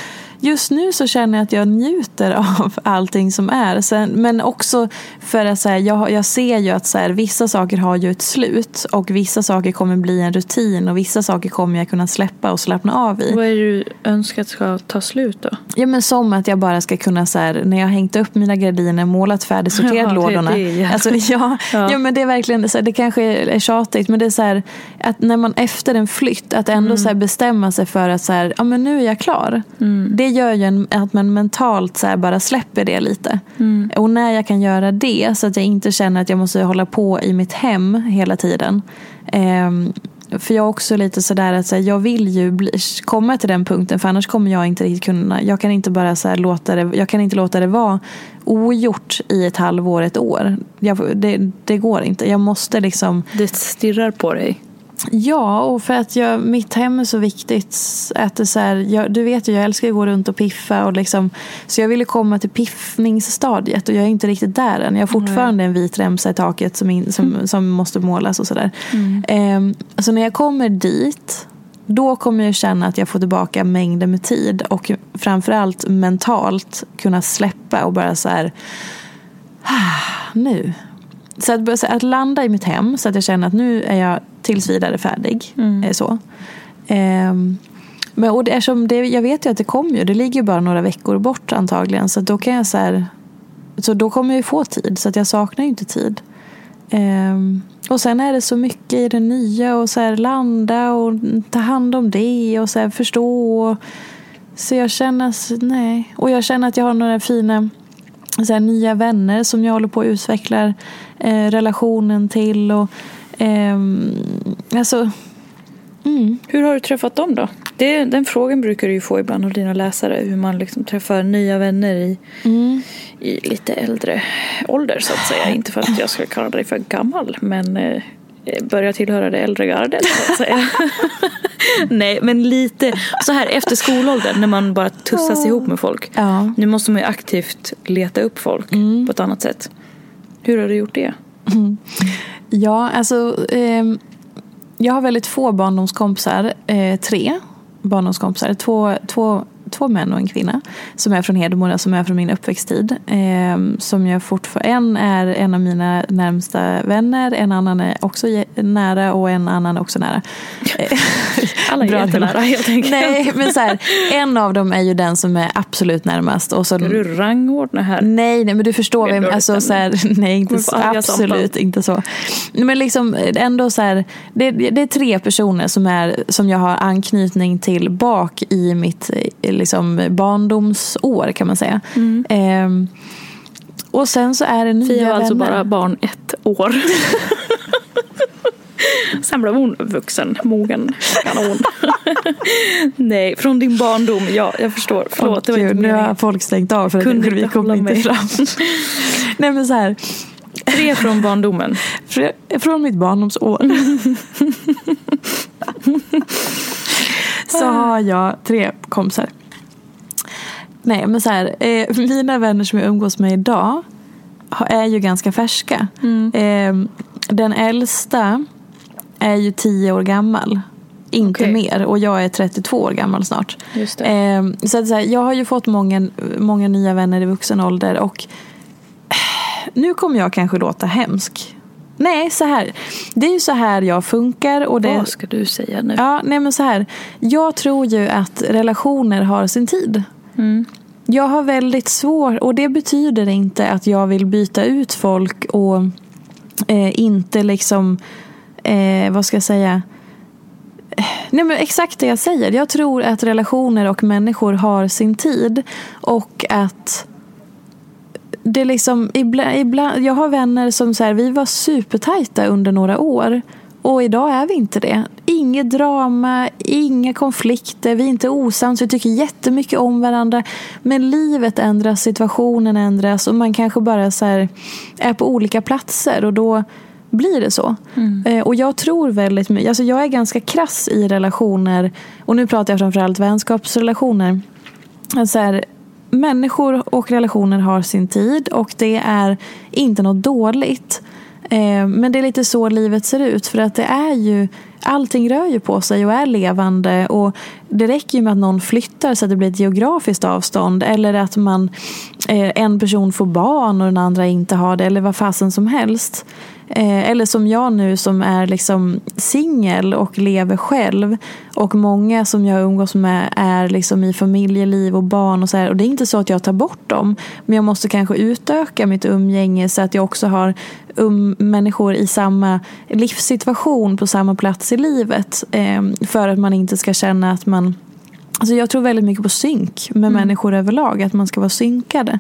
Just nu så känner jag att jag njuter av allting som är. Sen, men också för att så här, jag, jag ser ju att så här, vissa saker har ju ett slut. Och vissa saker kommer bli en rutin. Och vissa saker kommer jag kunna släppa och slappna av i. Vad är det du önskar att ska ta slut då? Ja men som att jag bara ska kunna så här, när jag har hängt upp mina gardiner, målat färdigt, sorterat Ja, det- lådorna. det är jävla- alltså, ja, ja. Ja. men det är verkligen, så här, det kanske är tjatigt men det är så här, att när man efter en flytt, att ändå så här bestämma sig för att så ja men nu är jag klar. Det gör ju en, att man mentalt så bara släpper det lite. Mm. Och när jag kan göra det så att jag inte känner att jag måste hålla på i mitt hem hela tiden. Eh, för jag är också lite sådär att så här, jag vill ju bli, komma till den punkten för annars kommer jag inte riktigt kunna. Jag kan inte bara så låta det, jag kan inte låta det vara ogjort i ett halvår, ett år. Jag, det, det går inte. Jag måste liksom. Det stirrar på dig. Ja, och för att jag, mitt hem är så viktigt. Att det så här, jag, du vet ju, jag älskar att gå runt och piffa. Och liksom, så jag ville komma till piffningsstadiet och jag är inte riktigt där än. Jag har fortfarande en vit remsa i taket som, in, som, mm. som måste målas och sådär. Mm. Eh, så när jag kommer dit då kommer jag känna att jag får tillbaka mängder med tid och framförallt mentalt kunna släppa och bara så här, ah, nu. Så att, att landa i mitt hem så att jag känner att nu är jag tills vidare färdig. Mm. Så. Ehm, men, och det, det, jag vet ju att det kommer ju. Det ligger bara några veckor bort antagligen. Så då kan jag så här, Så då kommer jag ju få tid. Så att jag saknar ju inte tid. Ehm, och sen är det så mycket i det nya. Och så här, landa och ta hand om det. Och så här, förstå. Och, så jag känner, nej. Och jag känner att jag har några fina så här, nya vänner som jag håller på att utveckla eh, relationen till. Och Um, alltså, mm. Hur har du träffat dem då? Det, den frågan brukar du ju få ibland av dina läsare. Hur man liksom träffar nya vänner i, mm. i lite äldre ålder så att säga. Inte för att jag ska kalla dig för gammal men eh, börjar tillhöra det äldre gardet så att säga. Nej men lite så här efter skolåldern när man bara tussas ihop med folk. Ja. Nu måste man ju aktivt leta upp folk mm. på ett annat sätt. Hur har du gjort det? Mm. Ja, alltså eh, jag har väldigt få barndomskompisar. Eh, tre barndomskompisar. Två, två två män och en kvinna som är från Hedemora, som är från min uppväxttid. Eh, som jag en är en av mina närmsta vänner, en annan är också nära och en annan är också nära. Alla är jättenära helt enkelt. Nej, men så här, en av dem är ju den som är absolut närmast. Och så, Ska du rangordna här? Nej, nej men du förstår vem, alltså, så här, nej inte så, absolut inte så. Men liksom ändå så här, det, det är tre personer som, är, som jag har anknytning till bak i mitt liksom barndomsår kan man säga. Mm. Eh, och sen så är det nya Fia var alltså bara barn ett år. Sen blev hon vuxen, mogen, kanon. Nej, från din barndom. Ja, jag förstår. Förlåt, det var inte Nu har folk stängt av för att vi kom inte fram. Nej men så här. Tre från barndomen. Från mitt barndomsår. så har jag tre kompisar. Nej men så här, eh, mina vänner som jag umgås med idag är ju ganska färska. Mm. Eh, den äldsta är ju tio år gammal. Inte okay. mer. Och jag är 32 år gammal snart. Just eh, så att, så här, jag har ju fått många, många nya vänner i vuxen ålder. Och nu kommer jag kanske låta hemsk. Nej, så här. Det är ju så här jag funkar. Och det... Vad ska du säga nu? Ja, nej men så här. Jag tror ju att relationer har sin tid. Mm. Jag har väldigt svårt, och det betyder inte att jag vill byta ut folk och eh, inte liksom, eh, vad ska jag säga, Nej, men exakt det jag säger. Jag tror att relationer och människor har sin tid. Och att det liksom, ibland, ibland, jag har vänner som så vi var supertajta under några år. Och idag är vi inte det. Inget drama, inga konflikter, vi är inte osams, vi tycker jättemycket om varandra. Men livet ändras, situationen ändras och man kanske bara så är på olika platser och då blir det så. Mm. Eh, och jag tror väldigt mycket, alltså jag är ganska krass i relationer och nu pratar jag framförallt vänskapsrelationer. Så här, människor och relationer har sin tid och det är inte något dåligt. Eh, men det är lite så livet ser ut för att det är ju Allting rör ju på sig och är levande och det räcker ju med att någon flyttar så att det blir ett geografiskt avstånd eller att man eh, en person får barn och den andra inte har det eller vad fasen som helst. Eh, eller som jag nu som är liksom singel och lever själv. Och många som jag umgås med är liksom i familjeliv och barn och så här. Och det är inte så att jag tar bort dem. Men jag måste kanske utöka mitt umgänge så att jag också har um, människor i samma livssituation på samma plats i livet. Eh, för att man inte ska känna att man Alltså jag tror väldigt mycket på synk med människor överlag. Att man ska vara synkade.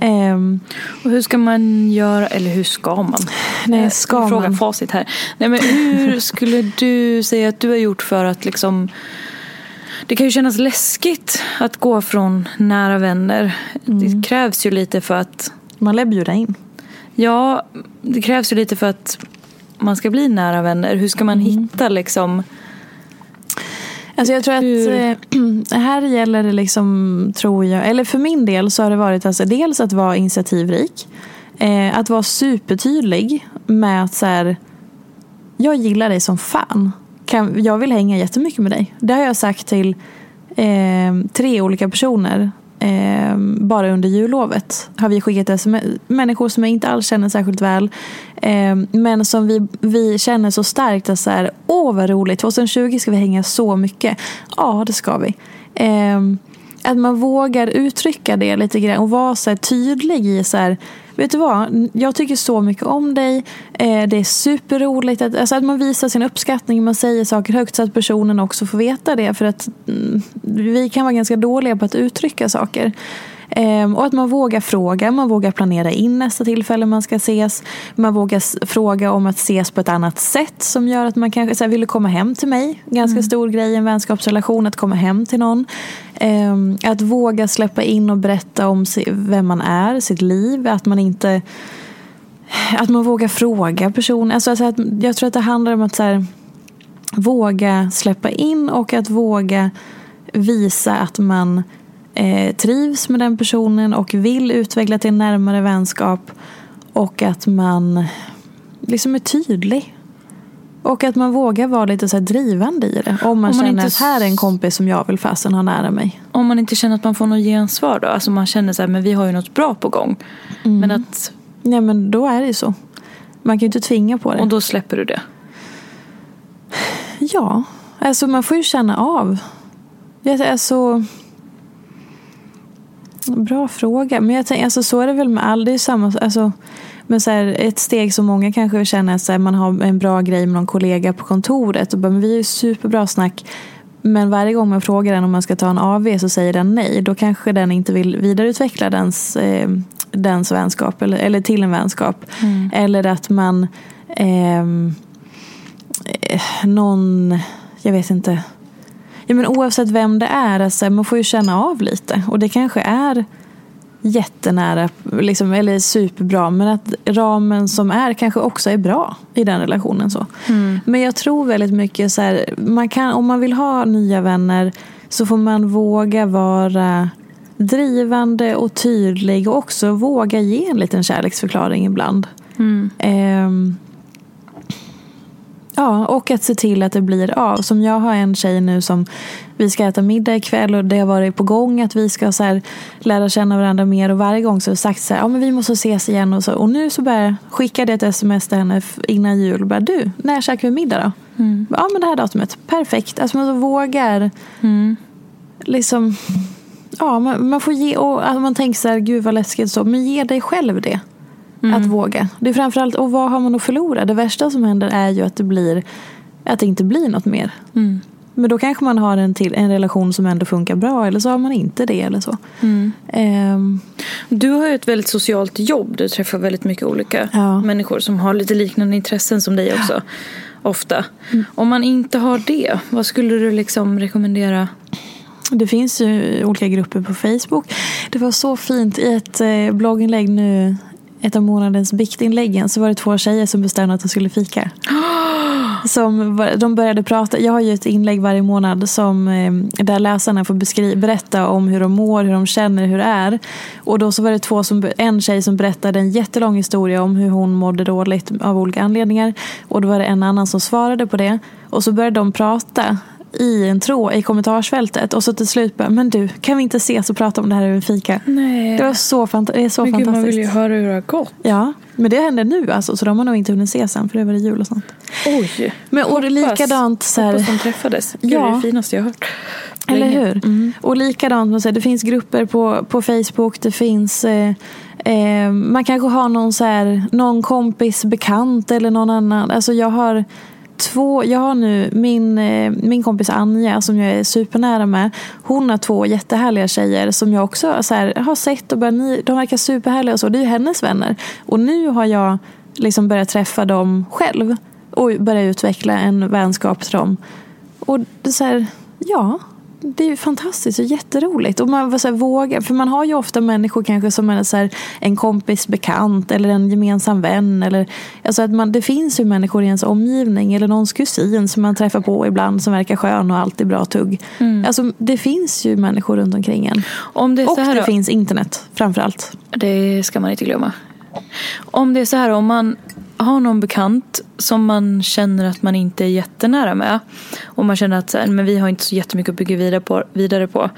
Ehm, Och hur ska man göra, eller hur ska man? Nej, Eh, ska Fråga man? facit här. Nej, men hur skulle du säga att du har gjort för att liksom det kan ju kännas läskigt att gå från nära vänner. Mm. Det krävs ju lite för att man lär bjuda in. Ja, det krävs ju lite för att man ska bli nära vänner. Hur ska man Mm. hitta liksom Alltså jag tror att Hur- eh, här gäller det liksom, tror jag, eller för min del så har det varit alltså dels att vara initiativrik. Eh, att vara supertydlig med att så här, jag gillar dig som fan. Kan, jag vill hänga jättemycket med dig. Det har jag sagt till eh, tre olika personer. Eh, bara under jullovet har vi skickat sms, människor som jag inte alls känner särskilt väl. Eh, men som vi, vi känner så starkt att så här, åh vad roligt, 2020 ska vi hänga så mycket. Ja, det ska vi. Eh, att man vågar uttrycka det lite grann och vara så här tydlig i så här, vet du vad, jag tycker så mycket om dig. Eh, det är superroligt att, alltså att man visar sin uppskattning, man säger saker högt så att personen också får veta det. För att mm, vi kan vara ganska dåliga på att uttrycka saker. Ehm, och att man vågar fråga, man vågar planera in nästa tillfälle man ska ses. Man vågar fråga om att ses på ett annat sätt som gör att man kanske så här, vill komma hem till mig. Ganska stor grej i en vänskapsrelation att komma hem till någon. Ehm, att våga släppa in och berätta om vem man är, sitt liv. Att man inte att man vågar fråga personen. Alltså, alltså att, jag tror att det handlar om att så här, våga släppa in och att våga visa att man eh, trivs med den personen och vill utveckla till en närmare vänskap. Och att man liksom är tydlig. Och att man vågar vara lite så här drivande i det. Om man, Om man känner inte att här är en kompis som jag vill fasen ha nära mig. om man inte känner att man får något gensvar då? Alltså man känner så här, men vi har ju något bra på gång. Mm. Men att, Nej men då är det ju så. Man kan ju inte tvinga på det. och då släpper du det. Ja, alltså man får ju känna av. Jag, alltså, bra fråga. Men jag tänker, alltså, så är det väl med all, det är samma, alltså, men så här, ett steg som många kanske känner att så här, man har en bra grej med någon kollega på kontoret. Och bara, men vi är ju superbra snack. Men varje gång man frågar den om man ska ta en AV så säger den nej. Då kanske den inte vill vidareutveckla dens, eh, dens vänskap eller, eller till en vänskap. Eller att man ehm, eh, någon, jag vet inte. Ja, men oavsett vem det är, alltså, man får ju känna av lite. Och det kanske är jättenära, liksom, eller superbra. Men att ramen som är kanske också är bra i den relationen. så. Men jag tror väldigt mycket så här, man kan, om man vill ha nya vänner så får man våga vara drivande och tydlig och också våga ge en liten kärleksförklaring ibland. Ehm, Ja, och att se till att det blir av. Som jag har en tjej nu som vi ska äta middag ikväll och det har varit på gång att vi ska så här lära känna varandra mer och varje gång så har jag sagt så här, ja men vi måste ses igen och så. Och nu så bara skickade jag ett sms till henne innan jul och bara, du, när käkar vi middag då? Ja men det här datumet, perfekt. Alltså man så vågar liksom, ja man, man får ge, och att man tänker så här, gud vad läskigt så, men ge dig själv det. Att våga. Det är framförallt, och vad har man att förlora? Det värsta som händer är ju att det blir att det inte blir något mer. Men då kanske man har en, till, en relation som ändå funkar bra eller så har man inte det eller så. Ehm, Du har ju ett väldigt socialt jobb. Du träffar väldigt mycket olika Ja. människor som har lite liknande intressen som dig också. Ofta. Mm. Om man inte har det, vad skulle du liksom rekommendera? Det finns ju olika grupper på Facebook. Det var så fint i ett eh, blogginlägg nu, ett av månadens biktinläggen, så var det två tjejer som bestämde att de skulle fika. Som, de började prata, jag har ju ett inlägg varje månad som, eh, där läsarna får beskri- berätta om hur de mår, hur de känner, hur det är. Och då så var det två som, en tjej som berättade en jättelång historia om hur hon mådde dåligt av olika anledningar. Och då var det en annan som svarade på det. Och så började de prata i en tråd i kommentarsfältet. Och så till slut bara, men du, kan vi inte ses och prata om det här över en fika? Nej. Det var så, fant- det är så Men fantastiskt. man vill ju höra hur det har gått. Ja, men det händer nu alltså. Så de har nog inte hunnit ses än för det var det jul och sånt. Oj. Men och är likadant så här, Hoppas de träffades. Gud, Ja. Det är det finaste jag har hört. Eller hur? Och likadant, det finns grupper på, på Facebook, det finns eh, eh, man kanske har någon, så här, någon kompis bekant eller någon annan. Alltså jag har två, jag har nu min, eh, min kompis Anja som jag är supernära med. Hon har två jättehärliga tjejer som jag också så här, har sett och bara, ni, de verkar superhärliga och så. Det är ju hennes vänner. Och nu har jag liksom börjat träffa dem själv och börjat utveckla en vänskap till dem. Och det är så här, ja, det är ju fantastiskt och jätteroligt. Och man så här, vågar, för man har ju ofta människor kanske som är så här, en kompis bekant eller en gemensam vän. Eller, alltså att man, det finns ju människor i ens omgivning eller någons kusin som man träffar på ibland som verkar skön och alltid bra tugg. Mm. Alltså, det finns ju människor runt omkring en. Om det är och så här det då- finns internet framförallt. Det ska man inte glömma. Om det är så här, om man har någon bekant som man känner att man inte är jättenära med och man känner att så här, men vi har inte så jättemycket att bygga vidare på, vidare på.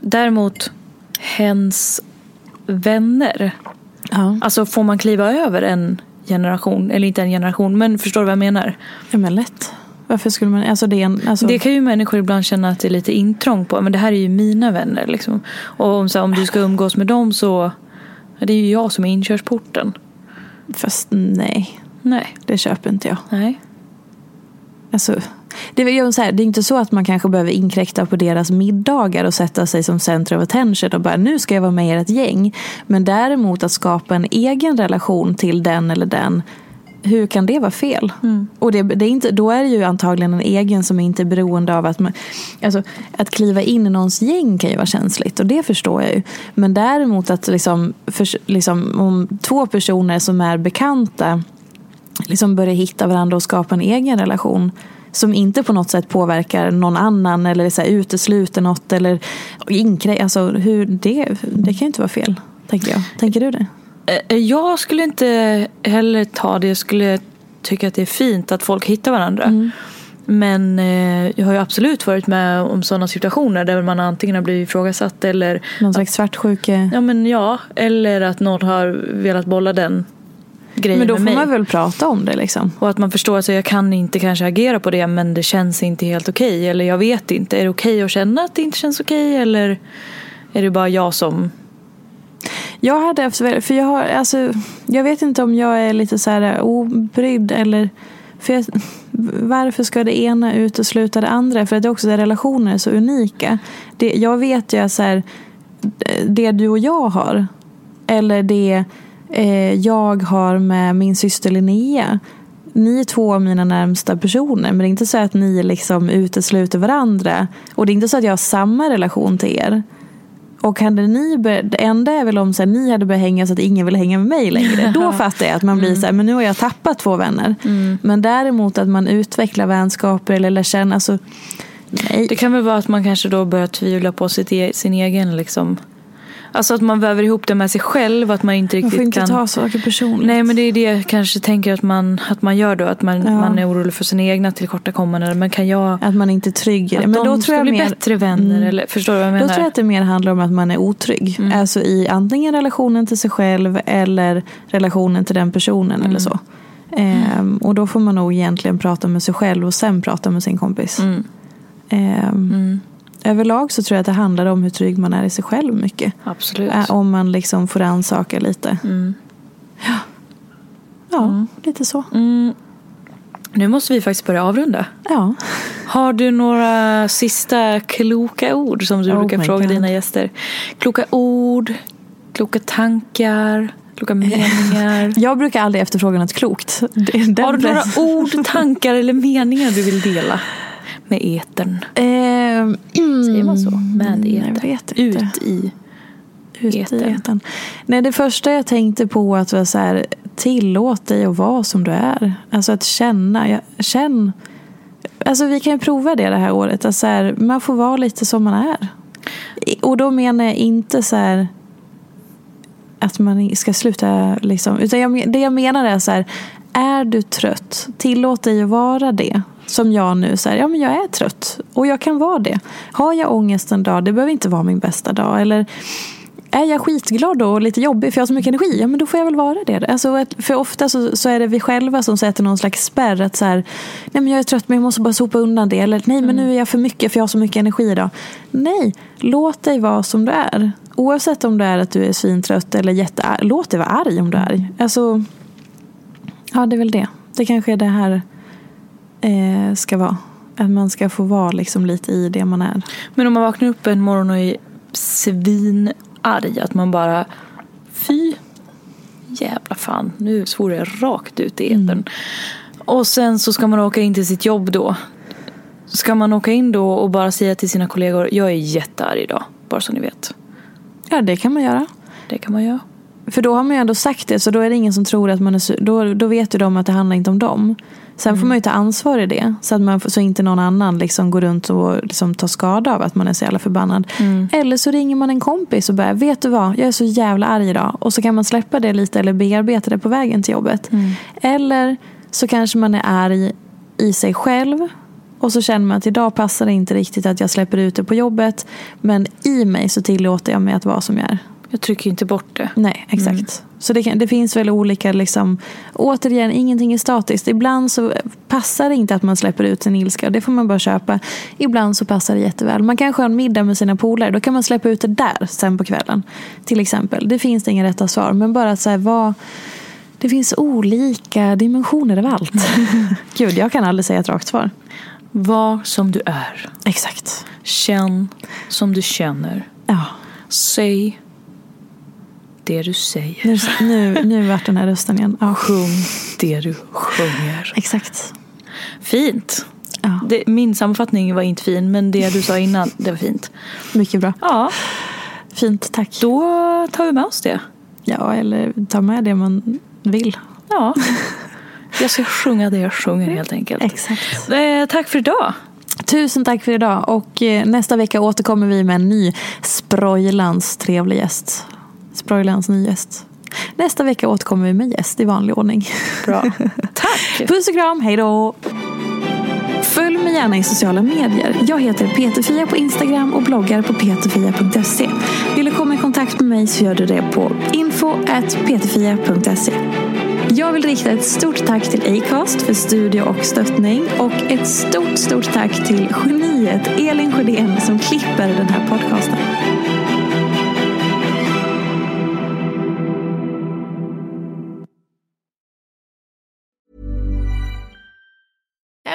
Däremot hens vänner. Ja. Alltså får man kliva över en generation, eller inte en generation, men förstår du vad jag menar? ja, men lätt. Varför skulle man... Alltså det en, alltså, Det kan ju människor ibland känna att det är lite intrång på. Men det här är ju mina vänner. Liksom. Och om, så här, om du ska umgås med dem så det är ju jag som är inkörsporten. Fast nej, Nej. det köper inte jag. Nej. Alltså, det, är ju så här, det är inte så att man kanske behöver inkräkta på deras middagar och sätta sig som center of attention och bara nu ska jag vara med i ert gäng. Men däremot att skapa en egen relation till den eller den hur kan det vara fel? Och det, det är inte, då är det ju antagligen en egen som inte är beroende av att man... Alltså, att kliva in i någons gäng kan ju vara känsligt och det förstår jag ju. Men däremot att liksom, för, liksom, om två personer som är bekanta liksom börja hitta varandra och skapa en egen relation som inte på något sätt påverkar någon annan eller så här, utesluter något eller inkrä- alltså, hur det, det kan ju inte vara fel, tänker jag. Tänker du det? Eh, Jag skulle inte heller ta det. Jag skulle tycka att det är fint att folk hittar varandra. Men eh, jag har ju absolut varit med om sådana situationer där man antingen har blivit ifrågasatt eller Någon slags svartsjuke? ja, men ja, eller att någon har velat bolla den grejen Men då med får mig. man väl prata om det liksom. Och att man förstår att jag kan inte kanske agera på det men det känns inte helt okej. Eller jag vet inte. Är det okej att känna att det inte känns okej? Eller är det bara jag som... Jag hade haft, för jag har, alltså, jag vet inte om jag är lite så här eh, obrydd eller för jag, varför ska det ena utesluta det andra? För att det är också det relationer är så unika. Det, jag vet ju att så här, det du och jag har eller det eh, jag har med min syster Linnea. Ni är två av mina närmsta personer men det är inte så att ni liksom utesluter varandra. Och det är inte så att jag har samma relation till er. Och hade ni bör, det enda är väl om så här, ni hade börjat hänga så att ingen vill hänga med mig längre. Då fattar jag att man blir så här, men nu har jag tappat två vänner. Men däremot att man utvecklar vänskaper eller lär känna, alltså nej. Det kan väl vara att man kanske då börjar tvivla på sitt e- sin egen liksom... Alltså att man väver ihop det med sig själv. Att man inte Man riktigt får inte kan... ta saker personligt. Nej men det är det jag kanske tänker att man, att man gör då. Att man, Ja. man är orolig för sina egna tillkortakommanden. Men kan jag... Att man inte är trygg. Att Men de då tror ska jag bli mer, bättre vänner. Mm. Eller, förstår du vad jag menar? Då tror jag att det mer handlar om att man är otrygg. Alltså i antingen relationen till sig själv eller relationen till den personen eller så. Ehm, och då får man nog egentligen prata med sig själv och sen prata med sin kompis. Mm. Ehm, Överlag så tror jag att det handlar om hur trygg man är i sig själv mycket. Absolut. Om man liksom får ansaka lite. Mm. Ja, ja lite så. Mm. Nu måste vi faktiskt börja avrunda. Ja. Har du några sista kloka ord som du Oh brukar fråga God. dina gäster? Kloka ord, kloka tankar, kloka meningar. Jag brukar aldrig efterfråga något klokt. Har du några ord, tankar eller meningar du vill dela med etern? Ehm, Säger man så? Med mm, etern? Jag vet inte. Ut i Ut i etern. etern. Nej, det första jag tänkte på att var så här, tillåt dig att vara som du är. Alltså att känna. Jag, känn. Alltså vi kan ju prova det det här året. Att så här, man får vara lite som man är. Och då menar jag inte så här att man ska sluta liksom. Utan jag, det jag menar är så här. Är du trött? Tillåt dig att vara det. Som jag nu. Så här, ja, men jag är trött. Och jag kan vara det. Har jag ångest en dag, det behöver inte vara min bästa dag. Eller är jag skitglad då och lite jobbig för jag har så mycket energi, ja men då får jag väl vara det. Alltså, för ofta så, så är det vi själva som sätter någon slags spärr. Att så här, nej men jag är trött men jag måste bara sopa undan det. Eller nej men nu är jag för mycket för jag har så mycket energi idag. Nej, låt dig vara som du är. Oavsett om det är att du är svintrött eller jättearg. Låt dig vara arg om du är arg. Alltså, ja det är väl det. Det kanske är det här eh, ska vara. Att man ska få vara liksom lite i det man är. Men om man vaknar upp en morgon och är svinarg, att man bara fy jävla fan, nu svor jag rakt ut i etern. Mm. Och sen så ska man åka in till sitt jobb då. Ska man åka in då och bara säga till sina kollegor, jag är jättearg idag, bara så ni vet. Ja, det kan man göra. Det kan man göra. För då har man ju ändå sagt det, så då är det ingen som tror att man är sur. Då, då vet ju de att det handlar inte om dem. Sen mm. får man ju ta ansvar i det. Så att man, så inte någon annan liksom går runt och liksom tar skada av att man är så jävla förbannad. Mm. Eller så ringer man en kompis och bara, vet du vad, jag är så jävla arg idag. Och så kan man släppa det lite eller bearbeta det på vägen till jobbet. Mm. Eller så kanske man är arg i sig själv. Och så känner man att idag passar det inte riktigt att jag släpper ut det på jobbet. Men i mig så tillåter jag mig att vara som jag är. Jag trycker inte bort det. Nej, exakt. Mm. Så det, det, finns väl olika, liksom, återigen, ingenting är statiskt. Ibland så passar det inte att man släpper ut sin ilska. Det får man bara köpa. Ibland så passar det jätteväl. Man kanske har en middag med sina polare. Då kan man släppa ut det där sen på kvällen. Till exempel. Det finns det inga rätta svar. Men bara att så vad... Det finns olika dimensioner av allt. Gud, jag kan aldrig säga ett rakt svar. Var som du är. Exakt. Känn som du känner. Ja. Säg det du säger. Nu, nu, nu vart den här rösten igen. Ja. Sjung det du sjunger. Exakt. Fint. Ja. Det, min sammanfattning var inte fin, men det du sa innan, det var fint. Mycket bra. Ja. Fint, tack. Då tar vi med oss det. Ja, eller ta med det man vill. Ja. Jag ska sjunga det jag sjunger helt enkelt. Exakt. Eh, tack för idag. Tusen tack för idag. Och eh, nästa vecka återkommer vi med en ny Sprojlans trevlig gäst. Sprojlans ny gäst. Nästa vecka återkommer vi med gäst i vanlig ordning. Bra. Tack! Puss och kram, hej då! Följ mig gärna i sociala medier. Jag heter Peterfia på Instagram och bloggar på peterfia.se. Vill du komma i kontakt med mig så gör du det på info.peterfia.se. Jag vill rikta ett stort tack till Acast för studio och stöttning och ett stort, stort tack till geniet Elin Sjödén som klipper den här podcasten.